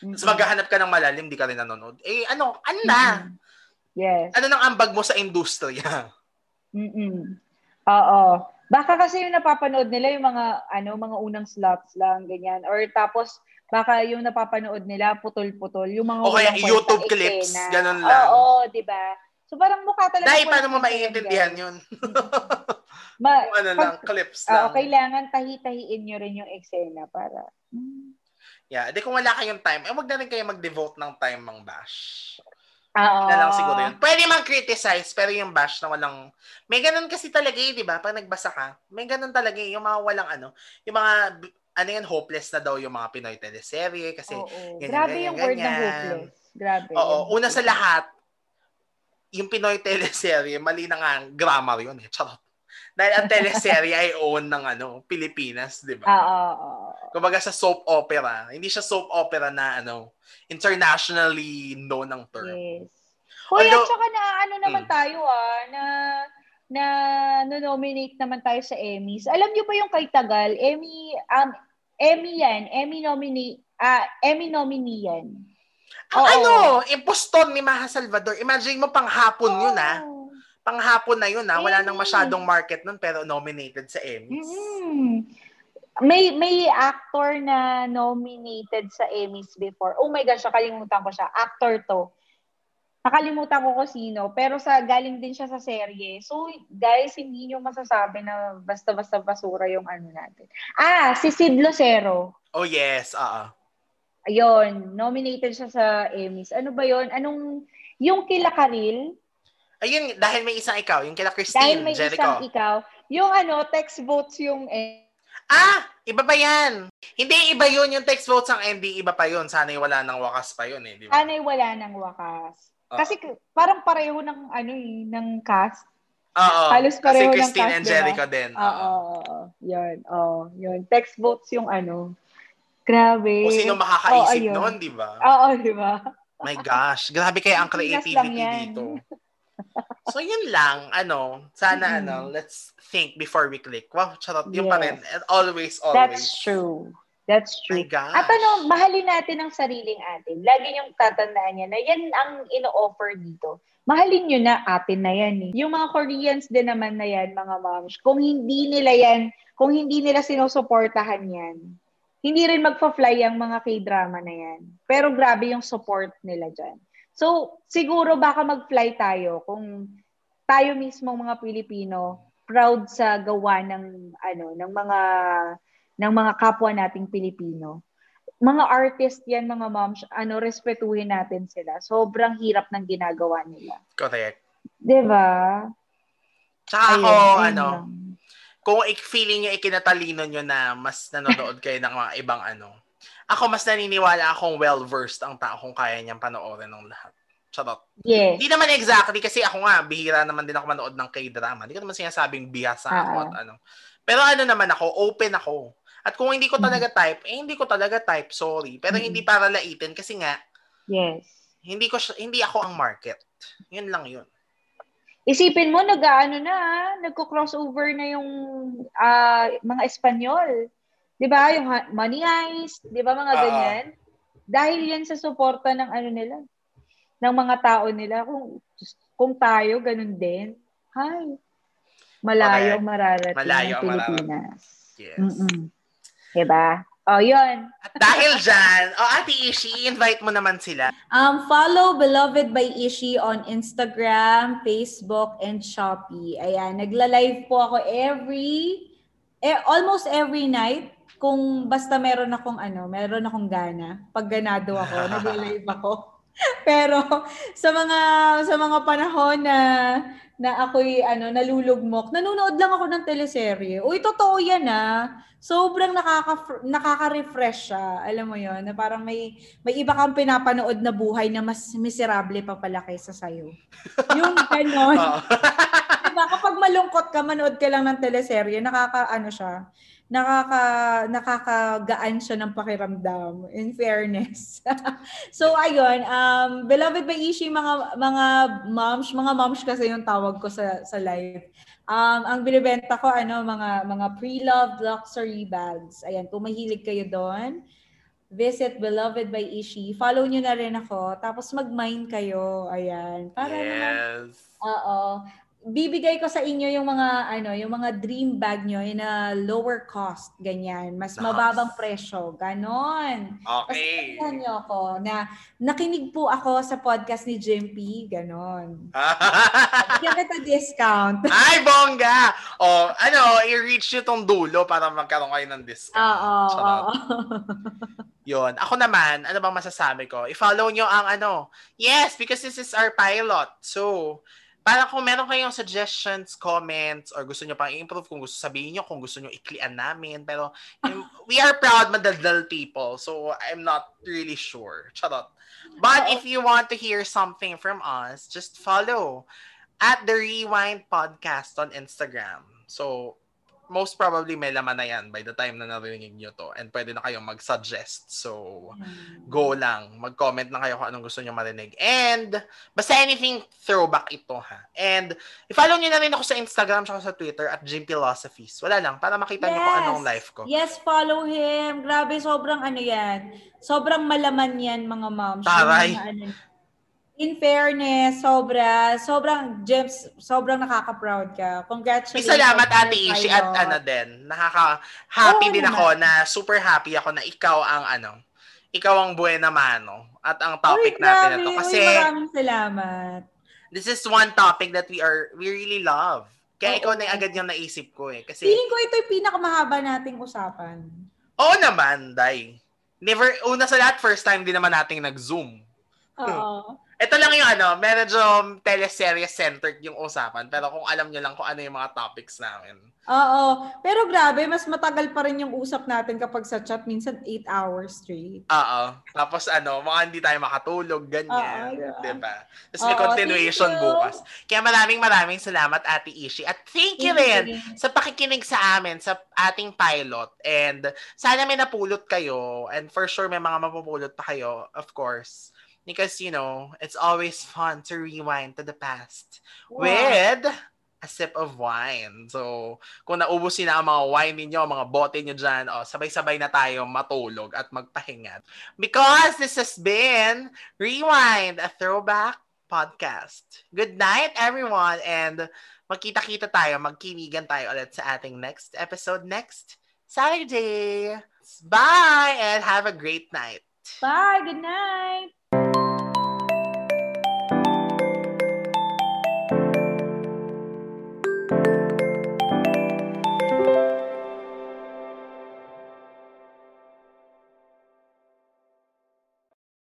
Tapos maghahanap ka ng malalim, di ka rin nanonood. Eh, ano, ano na? Mm-mm. Yes. Ano nang ambag mo sa industriya? <laughs> Mm-mm. Oo. Baka kasi yung napapanood nila yung mga ano mga unang slots lang ganyan or tapos baka yung napapanood nila putol-putol yung mga O kaya YouTube clips, ganun lang. Oo, 'di ba? So parang mukha talaga Dahil paano mo maiintindihan yun? <laughs> Ma- Kung ano pag- lang, clips Oo, lang. kailangan tahi-tahiin nyo rin yung eksena para Hmm. Yeah, di kung wala kayong time, eh wag na rin kayo mag-devote ng time mang bash. Oo. Na lang siguro yun. Pwede mag-criticize, pero yung bash na walang... May ganun kasi talaga eh, di ba? Pag nagbasa ka, may ganun talaga eh, yung mga walang ano, yung mga, ano yan, hopeless na daw yung mga Pinoy teleserye kasi, Oo. ganyan, Grabe ganyan, yung word na ganyan. hopeless. Grabe. oo, una sa lahat, yung Pinoy teleserye, mali na nga ang grammar yun eh, charot. Dahil ang teleserye ay own ng ano, Pilipinas, di ba? Oo, oo, oo. Kumbaga sa soap opera, hindi siya soap opera na ano, internationally known ang term. Yes. Hoy, Although- at saka na ano naman Mm. tayo ah, na na no-nominate naman tayo sa Emmys. Alam niyo ba yung kay Tagal, Emmy um Emmy yan, Emmy nominee ah Emmy nominee yan. Ang Oo. ano, impostor ni Maha Salvador. Imagine mo panghapon yun ah. Panghapon na yun ah. Wala nang Emmy. masyadong market nun pero nominated sa Emmys. Mm. May may actor na nominated sa Emmys before. Oh my gosh, nakalimutan ko siya. Actor to. Nakalimutan ko kung sino, pero sa galing din siya sa serye. So, guys, hindi niyo masasabi na basta-basta basura yung ano natin. Ah, si Sid Lucero. Oh yes, oo. Ayun, nominated siya sa Emmys. Ano ba 'yon? Anong yung kila Karil? Ayun, dahil may isang ikaw, yung kila Dahil Christine, may Jericho. isang ikaw. Yung ano, text votes yung eh, Ah! Iba pa yan. Hindi, iba yun. Yung text votes ang MD, iba pa yun. Sana'y wala nang wakas pa yun eh. Di ba? anay wala ng wakas. Oo. Kasi k- parang pareho ng ano eh, ng cast. Oo. halos Kasi pareho ng Christine cast, and? Jericho din. Oo, oo, oo. Yun, oh, yun. Text votes yung ano. Grabe. Kung sino makakaisip ayun. noon, di ba? Oo, di ba? My gosh. Grabe kaya ang creativity yan. dito. So, yun lang. Ano, sana, Mm. ano, let's think before we click. Wow, charot. Yung pa rin. Yes. Always, always. That's true. That's My true. gosh. At ano, mahalin natin ang sariling atin. Lagi niyong tatandaan niya na yan ang ino-offer dito. Mahalin niyo na atin na yan eh. Yung mga Koreans din naman na yan, mga moms, kung hindi nila yan, kung hindi nila sinusuportahan yan, hindi rin magpa-fly ang mga K-drama na yan. Pero grabe yung support nila dyan. So, siguro baka mag-fly tayo kung tayo mismo mga Pilipino proud sa gawa ng ano ng mga ng mga kapwa nating Pilipino. Mga artist yan, mga moms, ano, respetuhin natin sila. Sobrang hirap ng ginagawa nila. Correct. 'Di ba? Tsaka ako, ayun ano, lang. Kung feeling nyo ikinatalino nyo na mas nanonood kayo ng mga ibang ano, ako mas naniniwala akong well-versed ang tao kung kaya niyang panoorin ng lahat. Charot. Yes. Hindi naman exactly kasi ako nga, bihira naman din ako manood ng K-drama. Hindi ko naman sinasabing bihasa ako Ah. at ano. Pero ano naman ako, open ako. At kung hindi ko Mm. talaga type, eh hindi ko talaga type, sorry. Pero Mm. hindi para laitin kasi nga, Yes. hindi ko hindi ako ang market. Yun lang yun. Isipin mo, nag-ano na, nagko-crossover na yung ah, mga Espanyol. 'Di ba? Yung Money Heist, 'di ba mga Oo. ganyan? Dahil yan sa suporta ng ano nila, ng mga tao nila. Kung kung tayo ganun din, hay. Malayo ang mararating Malayo ang mararating. Pilipinas. Yes. Mm-mm. 'Di ba? Oh, 'yun. At dahil dyan, oh, Ate Ishi, invite mo naman sila. Um, follow Beloved by Ishi on Instagram, Facebook, and Shopee. Ayan, nagla-live po ako every, eh, almost every night. Kung basta meron akong ano, meron akong gana. Pag ganado ako, <laughs> nagla-live ako. <laughs> Pero sa mga sa mga panahon na na ako'y ano nalulugmok, nanonood lang ako ng teleserye. Uy, totoo 'yan ah. Sobrang nakaka nakaka-refresh siya. Alam mo 'yon, na parang may may iba kang pinapanood na buhay na mas miserable pa pala kaysa sa'yo. Yung <laughs> ganon. Diba, kapag malungkot ka, manood ka lang ng teleserye, nakaka, ano siya, nakaka, nakakagaan siya ng pakiramdam, in fairness. <laughs> so, ayun, um, beloved by Ishi, mga, mga moms, mga moms kasi yung tawag ko sa, sa live. Um, ang binibenta ko, ano, mga, mga pre-loved luxury bags. Ayan, kung mahilig kayo doon, visit Beloved by Ishi. Follow nyo na rin ako. Tapos mag-mine kayo. Ayan. Para naman yes. Oo. Bibigay ko sa inyo yung mga ano, yung mga dream bag nyo in a lower cost, ganyan. Mas Nice. mababang presyo, ganon. Okay. Kasi nyo ako na nakinig po ako sa podcast ni Jim P, ganon. <laughs> Bigyan kita discount. <laughs> Ay, bongga! O, ano, i-reach nyo tong dulo para magkaroon kayo ng discount. Oo, oo. Yun. Ako naman, ano bang masasabi ko? I-follow nyo ang ano. Yes, because this is our pilot. So, para kung meron kayong suggestions, comments, or gusto nyo pang i-improve, kung gusto sabihin nyo, kung gusto nyo iklian namin. Pero, <laughs> we are proud madaldal people. So, I'm not really sure. Charot. But if you want to hear something from us, just follow at the Rewind Podcast on Instagram. So, most probably may laman na yan by the time na narinig nyo to. And pwede na kayong mag-suggest. So, go lang. Mag-comment na kayo kung anong gusto nyo marinig. And, basta anything throwback ito ha. And, i-follow nyo na rin ako sa Instagram at sa Twitter at Jim Philosophies. Wala lang, para makita nyo kung Yes. anong life ko. Yes, follow him. Grabe, sobrang ano yan. Sobrang malaman yan, mga moms. Yung Taray. mga ano- In fairness, sobra, sobrang, Jeps, sobrang nakaka-proud ka. Congratulations. Salamat Ate Ishi at ano din. Nakaka-happy Oo din naman. ako na super happy ako na ikaw ang ano, ikaw ang buena mano at ang topic Uy, natin na grabe. to. Uy, Kasi maraming salamat. this is one topic that we are, we really love. Kaya Oo. ikaw na yung agad yung naisip ko eh. Kasi, Feeling ko ito yung pinakamahaba nating usapan. oo naman, Day. Never, una sa lahat, first time din naman nating nag-zoom. Oo. <laughs> Ito lang yung ano, medyo teleserye-centered yung usapan. Pero kung alam nyo lang kung ano yung mga topics namin. Oo. Pero grabe, mas matagal pa rin yung usap natin kapag sa chat. Minsan 8 hours straight. Oo. Tapos ano, mga hindi tayo makatulog, ganyan. Oo, diba? Tapos may continuation bukas. Kaya maraming maraming salamat, Ate Ishi. At thank you rin sa pakikinig sa amin, sa ating pilot. And sana may napulot kayo. And for sure, may mga mapupulot pa kayo, of course. Because, you know, it's always fun to rewind to the past Wow. with a sip of wine. So, kung naubusin na ang mga wine ninyo, mga bote nyo dyan, oh, sabay-sabay na tayo matulog at magpahinga. Because this has been Rewind, a throwback podcast. Good night, everyone, and magkita-kita tayo, magkinigan tayo ulit sa ating next episode next Saturday. Bye, and have a great night. Bye. Good night.